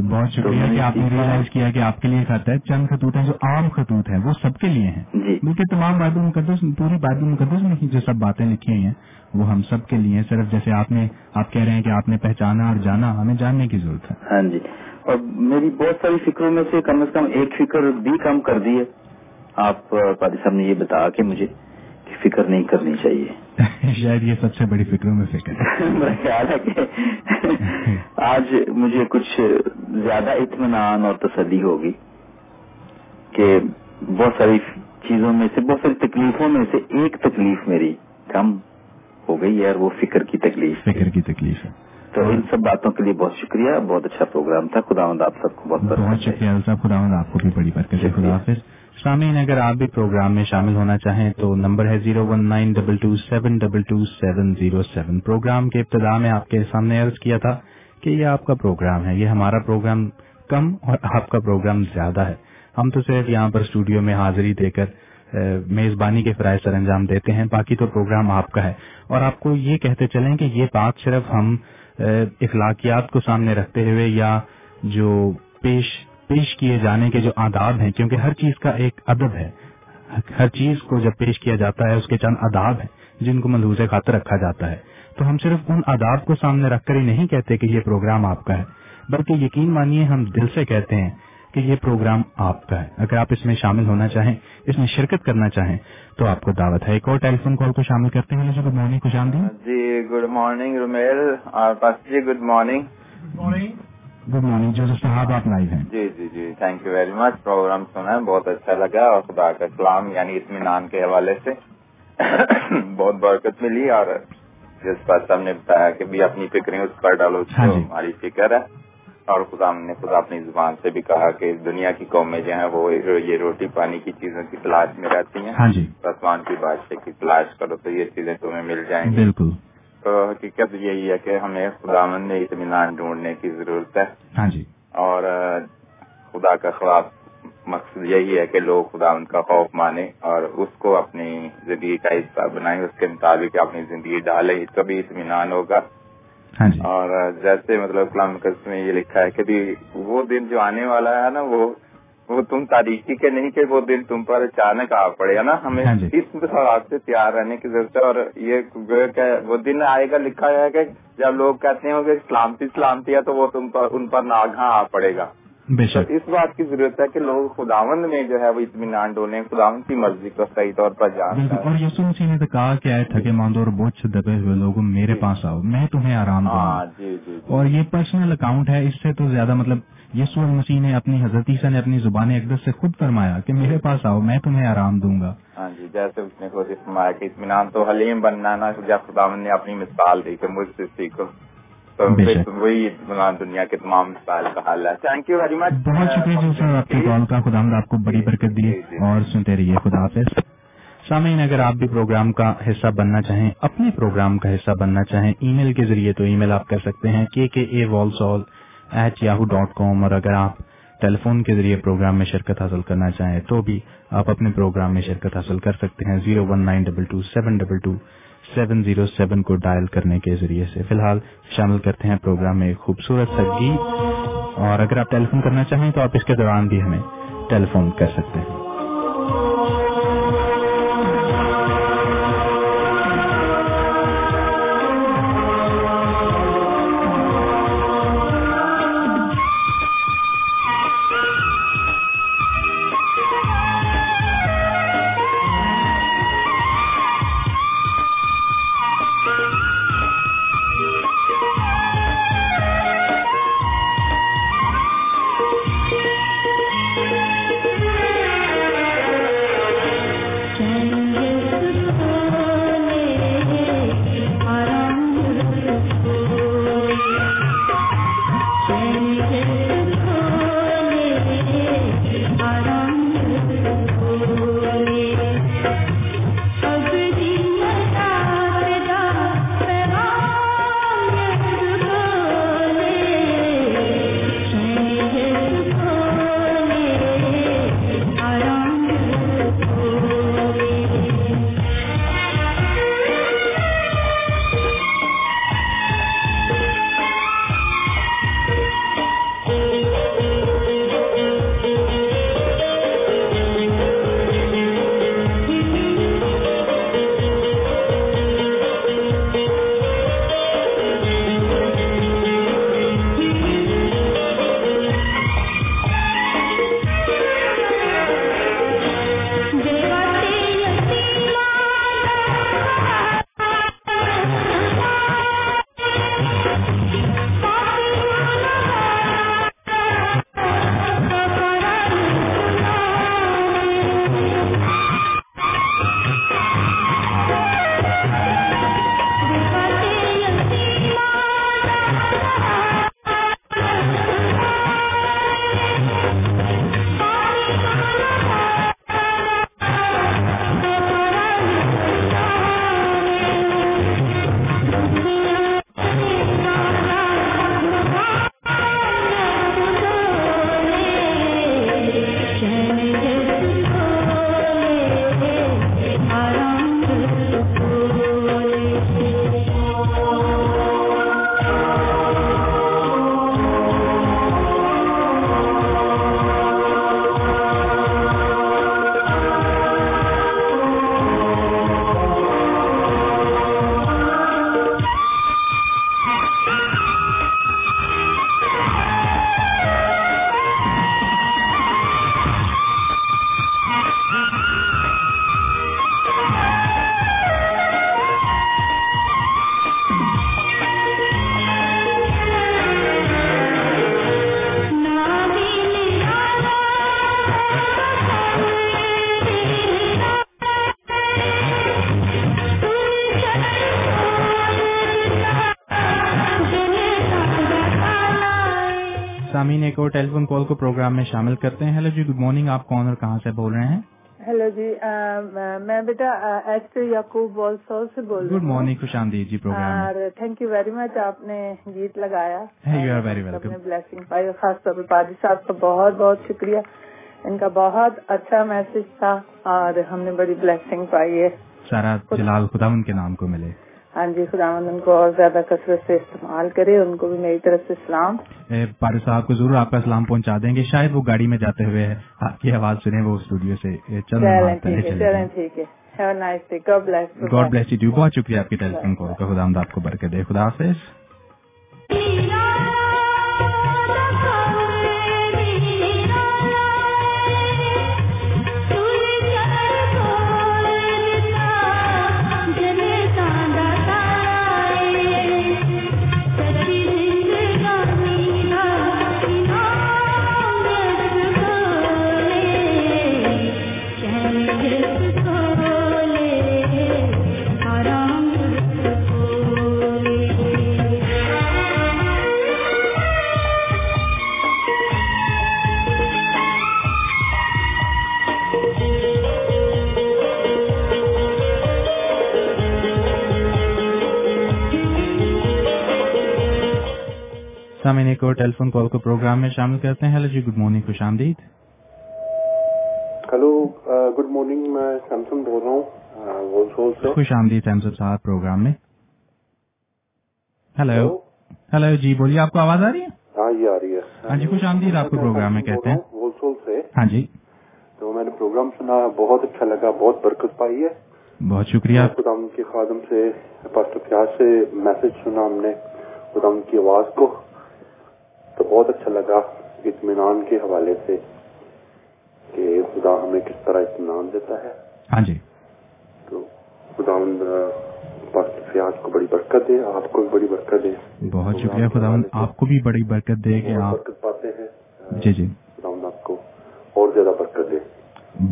بہت شکریہ کہ آپ نے ریئلائز کیا کہ آپ کے لیے خط ہے۔ چند خطوط ہیں جو عام خطوط ہیں وہ سب کے لیے ہیں۔ جی۔ بلکہ تمام باد المقدس پوری باد المقدس میں جو سب باتیں لکھی ہوئی ہیں وہ ہم سب کے لیے صرف جیسے آپ نے آپ کہہ رہے ہیں کہ آپ نے پہچانا اور جانا ہمیں جاننے کی ضرورت ہے۔ ہاں جی۔ اور میری بہت ساری فکروں میں سے کم از کم ایک فکر بھی کم کر دی ہے۔ آپ صاحب نے یہ بتا کہ مجھے فکر نہیں کرنی چاہیے۔ شاید یہ سب سے بڑی فکروں میں فکر میرا خیال ہے کہ آج مجھے کچھ زیادہ اطمینان اور تسلی ہوگی کہ بہت ساری چیزوں میں سے بہت ساری تکلیفوں میں سے ایک تکلیف میری کم ہو گئی ہے اور وہ فکر کی تکلیف فکر کی تکلیف ہے۔ تو ان سب باتوں کے لیے بہت شکریہ بہت اچھا پروگرام تھا۔ خدا آپ سب کو بہت بہت شکریہ خدا آپ کو بھی بڑی برکت ہے خدا حافظ۔ سامعین، اگر آپ بھی پروگرام میں شامل ہونا چاہیں تو نمبر ہے zero one nine double two seven double two seven zero seven. Programme کے ابتدا میں آپ کے سامنے عرض کیا تھا کہ یہ آپ کا پروگرام ہے، یہ ہمارا پروگرام کم اور آپ کا پروگرام زیادہ ہے۔ ہم تو صرف یہاں پر اسٹوڈیو میں حاضری دے کر میزبانی کے فرائض سر انجام دیتے ہیں، باقی تو پروگرام آپ کا ہے۔ اور آپ کو یہ کہتے چلیں کہ یہ بات صرف ہم اخلاقیات کو سامنے رکھتے ہوئے یا جو پیش پیش کیے جانے کے جو آداب ہیں کیونکہ ہر چیز کا ایک ادب ہے۔ ہر چیز کو جب پیش کیا جاتا ہے اس کے چند آداب ہیں جن کو ملحوظ خاطر رکھا جاتا ہے۔ تو ہم صرف ان آداب کو سامنے رکھ کر ہی نہیں کہتے کہ یہ پروگرام آپ کا ہے بلکہ یقین مانیے ہم دل سے کہتے ہیں کہ یہ پروگرام آپ کا ہے۔ اگر آپ اس میں شامل ہونا چاہیں اس میں شرکت کرنا چاہیں تو آپ کو دعوت ہے۔ ایک اور ٹیلی فون کال کو شامل کرتے ہیں۔ گڈ مارننگ خوش آمدید۔ جی گڈ مارننگ رومیل۔ اور جی گڈ مارننگ۔ گڈ مارننگ جو صاحب آپ لائیو ہیں۔ جی جی جی thank you very much programme سنا ہے بہت اچھا لگا اور خدا کا کلام یعنی اطمینان کے حوالے سے۔ بہت برکت ملی اور جس پر سب نے بتایا کہ بھی اپنی فکریں اس پر ڈالو ہاں جی۔ ہماری فکر ہے۔ اور خدا نے خدا اپنی زبان سے بھی کہا کہ دنیا کی قومیں جو ہیں وہ یہ روٹی پانی کی چیزوں کی تلاش میں رہتی ہیں۔ ہاں جی۔ آسمان کی بادشاہ کی تلاش کرو تو یہ چیزیں تمہیں مل جائیں گی۔ بالکل۔ تو حقیقت یہی ہے کہ ہمیں خدا میں اطمینان ڈھونڈنے کی ضرورت ہے۔ ہاں جی۔ اور خدا کا خواب مقصد یہی ہے کہ لوگ خدا ان کا خوف مانے اور اس کو اپنی زندگی کا حصہ بنائیں اس کے مطابق اپنی زندگی ڈالیں کبھی اطمینان ہوگا۔ ہاں جی۔ اور جیسے مطلب کلام میں یہ لکھا ہے کہ بھی وہ دن جو آنے والا ہے نا وہ وہ تم تاریخی کے نہیں کہ وہ دن تم پر اچانک آ پڑے گا نا ہمیں ہاں جی۔ اس حالات سے تیار رہنے کی ضرورت ہے اور یہ وہ دن آئے گا لکھا ہے کہ جب لوگ کہتے ہیں کہ سلامتی سلامتی ہے تو وہ تم پر ان پر ناگہاں آ پڑے گا بے شک۔ اس بات کی ضرورت ہے کہ لوگ خداوند میں جو ہے وہ اطمینان ڈولیں خداوند کی مرضی کو صحیح طور پر جان اور یسوع مسیح نے تو کہا کہ آئے تھکے ماندو اور بوجھ سے دبے ہوئے لوگوں میرے پاس آؤ میں تمہیں آرام دوں۔ ہاں جی جی جی۔ اور یہ پرسنل اکاؤنٹ ہے اس سے تو زیادہ مطلب یسوع مسیح نے اپنی حضرت عیسیٰ نے اپنی زبان اقدس سے خود فرمایا کہ میرے پاس آؤ میں تمہیں آرام دوں گا۔ ہاں جی جیسے اس نے خود فرمایا کہ اطمینان تو حلیم بننا نا جب خداوند نے اپنی مثال دی کہ مجھ سے سیکھو۔ وہی دنیا کے تمام مثال کا حل ہے۔ تھینک یو ویری مچ بہت شکریہ جی سر آپ کی کال کا خدا ہم آپ کو بڑی برکت دی جی، جی۔ اور سنتے رہیے خدا حافظ۔ سامعین اگر آپ بھی پروگرام کا حصہ بننا چاہیں اپنے پروگرام کا حصہ بننا چاہیں ای میل کے ذریعے تو ای میل آپ کر سکتے ہیں کے K A walsol at Yahoo dot com اور اگر آپ ٹیلی فون کے ذریعے پروگرام میں شرکت حاصل کرنا چاہیں تو بھی آپ اپنے پروگرام میں شرکت حاصل کر سکتے ہیں۔ Zero one nine double two seven double two seven zero seven کو ڈائل کرنے کے ذریعے سے فی الحال شامل کرتے ہیں پروگرام میں خوبصورت سا گیت۔ اور اگر آپ ٹیلی فون کرنا چاہیں تو آپ اس کے دوران بھی ہمیں ٹیلی فون کر سکتے ہیں۔ ٹیلی فون کال کو پروگرام میں شامل کرتے ہیں۔ ہیلو جی گڈ مارننگ آپ کون اور کہاں سے بول رہے ہیں؟ ہیلو جی میں بیٹا ایسٹر یعقوب والسول سے بول رہی گڈ ہوں۔ مارننگ خوش آمدید جی پروگرام میں۔ اور تھینک یو ویری مچ آپ نے گیت لگایا۔ Are very welcome. اپنے بلیسنگ پائی۔ خاص طور پر پادی صاحب کا بہت بہت شکریہ۔ ان کا بہت اچھا میسج تھا اور ہم نے بڑی بلیسنگ پائی ہے۔ سارا جلال خدا ان کے نام کو ملے۔ ہاں جی خدا ان کو اور زیادہ کثرت سے استعمال کرے ان کو بھی میری طرف سے سلام۔ پارو صاحب کو ضرور آپ کا سلام پہنچا دیں گے۔ شاید وہ گاڑی میں جاتے ہوئے آپ کی آواز سنیں وہ اسٹوڈیو سے چلیں ٹھیک ہے گاڈ بلیس یو بہت شکریہ آپ کی ٹیلی فون کال کا خدا آپ کو برکت دے۔ خدا حافظ۔ سامنے کو ٹیلی فون کال کو پروگرام میں شامل کرتے ہیں۔ ہیلو جی گڈ مارننگ خوش آمدید۔ ہلو گڈ مارننگ میں سیمسنگ بول رہا ہوں۔ خوش آمدید سیمسنگ صاحب پروگرام میں۔ ہلو ہلو جی بولیے آپ کو آواز آ رہی ہے؟ ہاں یہ آ رہی ہے۔ ہاں جی خوش آمدید آپ کو پروگرام میں کہتے ہیں۔ سے۔ ہاں جی۔ تو میں نے پروگرام سنا بہت اچھا لگا بہت برکت پائی ہے۔ بہت شکریہ۔ خدا کے خادم سے پاسٹر پیاز سے میسج سنا ہم نے خدا کی آواز کو۔ تو بہت اچھا لگا اطمینان کے حوالے سے کہ خدا ہمیں کس طرح اطمینان دیتا ہے۔ ہاں جی۔ تو خدا فیاض کو بڑی برکت دے آپ کو بھی بڑی برکت دے۔ بہت شکریہ خدا آپ کو بھی بڑی برکت دے کہ آپ برکت پاتے ہیں۔ جی جی۔ خدا آپ کو اور زیادہ برکت دے۔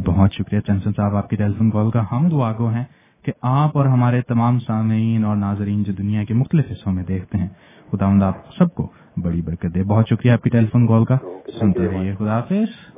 بہت شکریہ چنسن صاحب آپ کی ٹیلی فون کال کا ہم دعا گو ہیں کہ آپ اور ہمارے تمام سامعین اور ناظرین جو دنیا کے مختلف حصوں میں دیکھتے ہیں خدا آپ سب کو بڑی برکت دے۔ بہت شکریہ آپ کی ٹیلی فون کال کا۔ سنتے رہیے خدا حافظ۔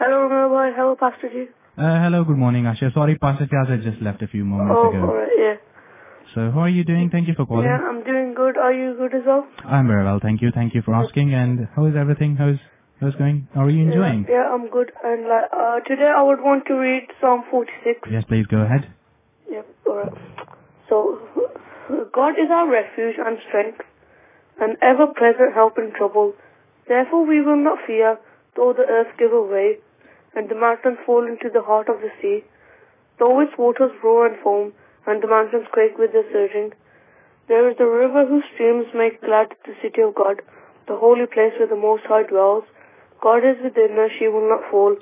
hello hello pastor ji hello good morning Asha sorry pastor ji I just left a few moments ago So how are you doing? Thank you for calling. Yeah, I'm doing good. Are you good as well? I'm very well. Thank you. Thank you for asking. And how is everything? How's how's going? How are you enjoying? Yeah, yeah I'm good. And uh, today I would want to read Psalm 46. Yes, please go ahead. Yep. All right. So God is our refuge and strength, an ever-present help in trouble. Therefore we will not fear, though the earth give way, and the mountains fall into the heart of the sea, though its waters roar and foam, and the mountains quake with their surging. There is a river whose streams make glad the city of God, the holy place where the Most High dwells. God is within her, she will not fall.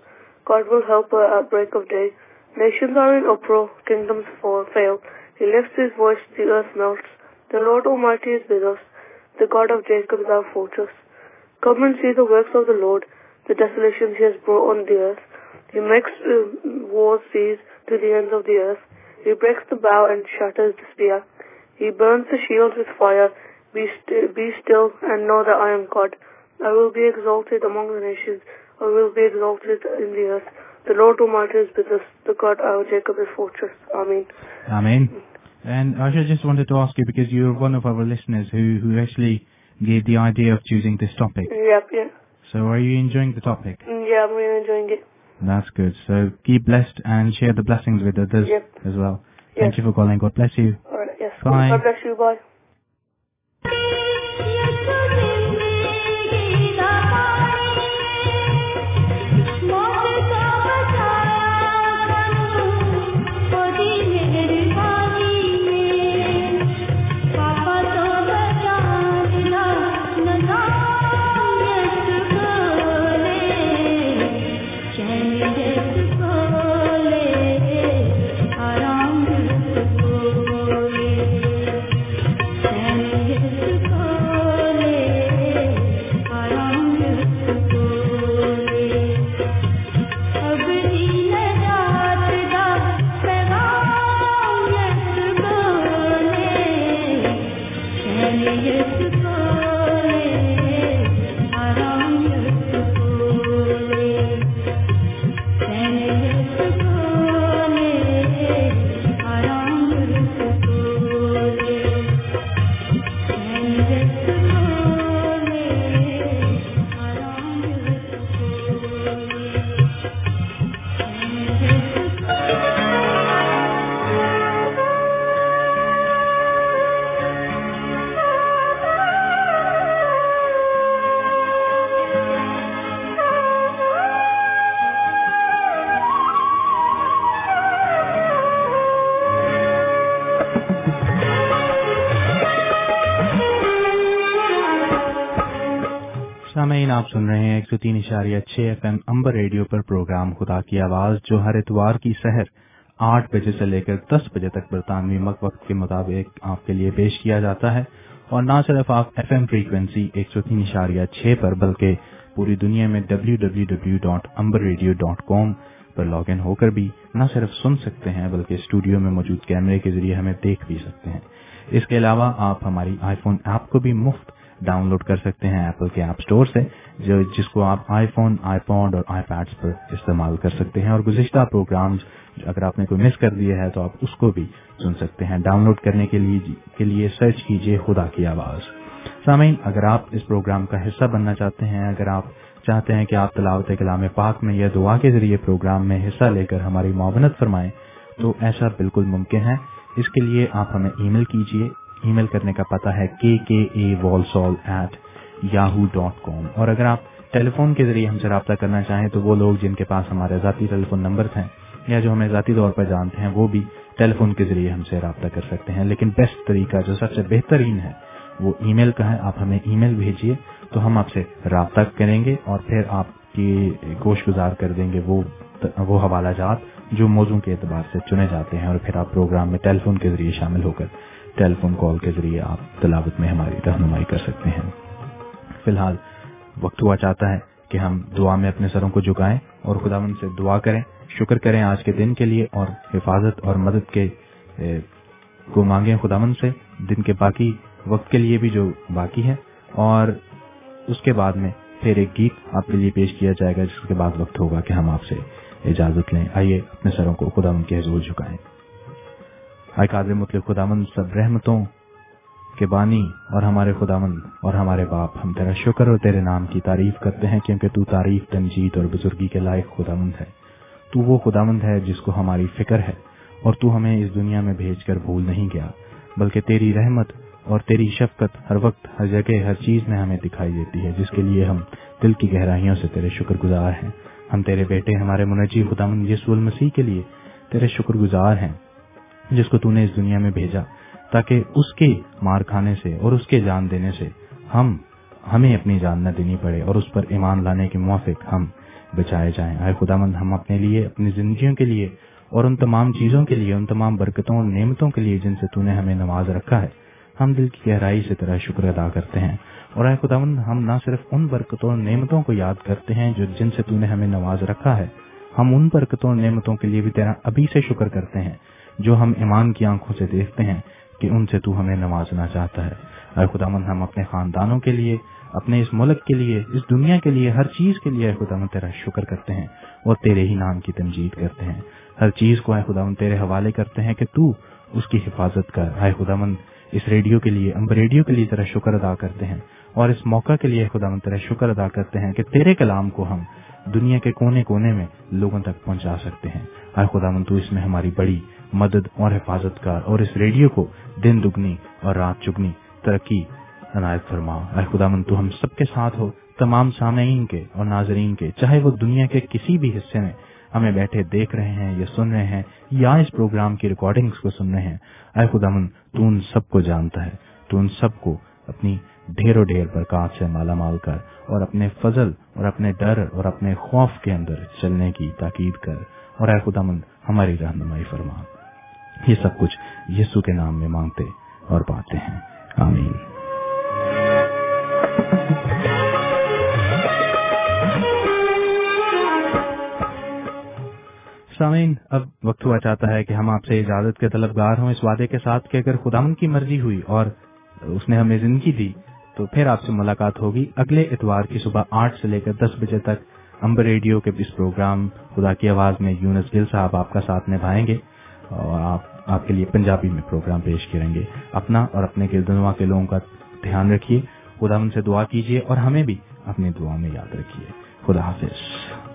God will help her at break of day. Nations are in uproar, kingdoms fall, fail. He lifts his voice, the earth melts. The Lord Almighty is with us. The God of Jacob is our fortress. Come and see the works of the Lord, the desolations he has brought on the earth. He makes uh, wars cease to the ends of the earth. He breaks the bow and shatters the spear. He burns the shields with fire. Be, st- be still and know that I am God. I will be exalted among the nations. I will be exalted in the earth. The Lord Almighty is with us. The God our Jacob is fortress. Amen. Amen. And I just wanted to ask you, because you're one of our listeners who, who actually gave the idea of choosing this topic. Yep, yeah. So are you enjoying the topic? Mm, yeah, I'm really enjoying it. That's good. So keep blessed and share the blessings with others Yep. as well. Yes. Thank you for calling. God bless you. All right, yes. Bye. God bless you. Bye. آپ سن رہے ہیں ایک سو تین اشاریہ چھ F M امبر radio پر programme خدا کی آواز، جو ہر اتوار کی سحر آٹھ بجے سے لے کر دس بجے تک برطانوی مک وقت کے مطابق آپ کے لیے پیش کیا جاتا ہے اور نہ صرف آپ ایف ایم فریکوینسی ایک سو تین اشاریہ چھ پر بلکہ پوری دنیا میں W W W dot Amber Radio dot com per log in ہو کر بھی نہ صرف سن سکتے ہیں بلکہ اسٹوڈیو میں موجود کیمرے کے ذریعے ہمیں دیکھ بھی سکتے ہیں۔ اس کے علاوہ آپ ہماری آئی فون ایپ کو بھی مفت ڈاؤن لوڈ کر سکتے ہیں ایپل کے ایپ سٹور سے۔ جو جس کو آپ آئی فون آئی پوڈ اور آئی پیڈ پر استعمال کر سکتے ہیں اور گزشتہ پروگرامز اگر آپ نے کوئی مس کر دیا ہے تو آپ اس کو بھی سن سکتے ہیں۔ ڈاؤن لوڈ کرنے کے لیے جی- کے لیے سرچ کیجیے خدا کی آواز۔ سامعین، اگر آپ اس پروگرام کا حصہ بننا چاہتے ہیں، اگر آپ چاہتے ہیں کہ آپ تلاوت کلام پاک میں یا دعا کے ذریعے پروگرام میں حصہ لے کر ہماری معاونت فرمائیں، تو ایسا بالکل ممکن ہے۔ اس کے لیے آپ ہمیں ای میل کیجیے ای میل کرنے کا پتہ ہے کے K A walsal at Yahoo dot com اور اگر آپ ٹیلی فون کے ذریعے ہم سے رابطہ کرنا چاہیں تو وہ لوگ جن کے پاس ہمارے ذاتی ٹیلی فون نمبر ہیں یا جو ہمیں ذاتی طور پر جانتے ہیں وہ بھی ٹیلی فون کے ذریعے ہم سے رابطہ کر سکتے ہیں لیکن بیسٹ طریقہ جو سب سے بہترین ہے وہ ای میل کا ہے آپ ہمیں ای میل بھیجیے تو ہم آپ سے رابطہ کریں گے اور پھر آپ کی گوش گزار کر دیں گے وہ وہ حوالہ جات جو موضوع کے اعتبار سے چنے جاتے ہیں اور پھر آپ پروگرام میں ٹیلی فون کے ذریعے شامل ہو کر ٹیلی فون کال کے ذریعے آپ تلاوت میں ہماری رہنمائی کر سکتے ہیں فی الحال وقت ہوا چاہتا ہے کہ ہم دعا میں اپنے سروں کو جھکائیں اور خدا ان سے دعا کریں، شکر کریں آج کے دن کے لیے اور حفاظت اور مدد کے کو مانگیں خداون سے دن کے باقی وقت کے لیے بھی جو باقی ہے اور اس کے بعد میں پھر ایک گیت آپ کے لیے پیش کیا جائے گا، جس کے بعد وقت ہوگا کہ ہم آپ سے اجازت لیں۔ آئیے اپنے سروں کو خداون کے حضور جھکائیں۔ آئے قادر مطلب خداون سب رحمتوں کے بانی اور ہمارے خداوند اور ہمارے باپ، ہم تیرا شکر اور تیرے نام کی تعریف کرتے ہیں کیونکہ تو تعریف تمجید اور بزرگی کے لائق خداوند ہے۔ تو وہ خداوند ہے جس کو ہماری فکر ہے اور تو ہمیں اس دنیا میں بھیج کر بھول نہیں گیا، بلکہ تیری رحمت اور تیری شفقت ہر وقت، ہر جگہ، ہر چیز میں ہمیں دکھائی دیتی ہے، جس کے لیے ہم دل کی گہرائیوں سے تیرے شکر گزار ہیں۔ ہم تیرے بیٹے، ہمارے منجی خدا یسو المسیح کے لیے تیرے شکر گزار ہیں، جس کو تو نے اس دنیا میں بھیجا۔ تاکہ اس کے مار کھانے سے اور اس کے جان دینے سے ہم، ہمیں اپنی جان نہ دینی پڑے اور اس پر ایمان لانے کے موافق ہم بچائے جائیں۔ آئے خدا مند، ہم اپنے لیے، اپنی زندگیوں کے لیے اور ان تمام چیزوں کے لیے، ان تمام برکتوں اور نعمتوں کے لیے جن سے تو نے ہمیں نماز رکھا ہے، ہم دل کی گہرائی سے تیرا شکر ادا کرتے ہیں۔ اور اے خداوند ہم نہ صرف ان برکتوں اور نعمتوں کو یاد کرتے ہیں جو جن سے تو نے ہمیں نواز رکھا ہے، ہم ان برکتوں اور نعمتوں کے لیے بھی تیرا ابھی سے شکر کرتے ہیں جو ہم ایمان کی آنکھوں سے دیکھتے ہیں۔ کہ ان سے تو ہمیں نوازنا چاہتا ہے۔ اے خدا مند ہم اپنے خاندانوں کے لیے، اپنے اس ملک کے لیے، اس دنیا کے لیے، ہر چیز کے لیے اے خدا مند تیرا شکر کرتے ہیں اور تیرے ہی نام کی تمجید کرتے ہیں۔ ہر چیز کو اے خدا مند تیرے حوالے کرتے ہیں کہ تو اس کی حفاظت کر۔ اے خدا مند اس ریڈیو کے لیے، ہم ریڈیو کے لیے تیرا شکر ادا کرتے ہیں اور اس موقع کے لیے خدا مند تیرا شکر ادا کرتے ہیں کہ تیرے کلام کو ہم دنیا کے کونے کونے میں لوگوں تک پہنچا سکتے ہیں۔ اے خدا مند تو اس میں ہماری بڑی مدد اور حفاظت کار اور اس ریڈیو کو دن دگنی اور رات چگنی ترقی عنایت فرما اے خدا من تو ہم سب کے ساتھ ہو، تمام سامعین کے اور ناظرین کے، چاہے وہ دنیا کے کسی بھی حصے میں ہمیں بیٹھے دیکھ رہے ہیں یا سن رہے ہیں یا اس پروگرام کی ریکارڈنگز کو سن رہے ہیں۔ اے خدا من تو ان سب کو جانتا ہے۔ تو ان سب کو اپنی ڈھیر و ڈھیر برکات سے مالا مال کر اور اپنے فضل اور اپنے ڈر اور اپنے خوف کے اندر چلنے کی تاکید کر۔ اور اے خدا من ہماری رہنمائی فرما۔ یہ سب کچھ یسو کے نام میں مانگتے اور پاتے ہیں۔ آمین۔ سامعین، اب وقت ہوا چاہتا ہے کہ ہم آپ سے اجازت کے طلبگار ہوں اس وعدے کے ساتھ کہ اگر خداون کی مرضی ہوئی اور اس نے ہمیں زندگی دی، تو پھر آپ سے ملاقات ہوگی اگلے اتوار کی صبح آٹھ سے لے کر دس بجے تک۔ امبر ریڈیو کے اس پروگرام خدا کی آواز میں یونس گل صاحب آپ کا ساتھ نبھائیں گے اور آپ آپ کے لیے پنجابی میں پروگرام پیش کریں گے۔ اپنا اور اپنے گردنوا کے لوگوں کا دھیان رکھیے۔ خدا ان سے دعا کیجیے اور ہمیں بھی اپنی دعا میں یاد رکھیے۔ خدا حافظ۔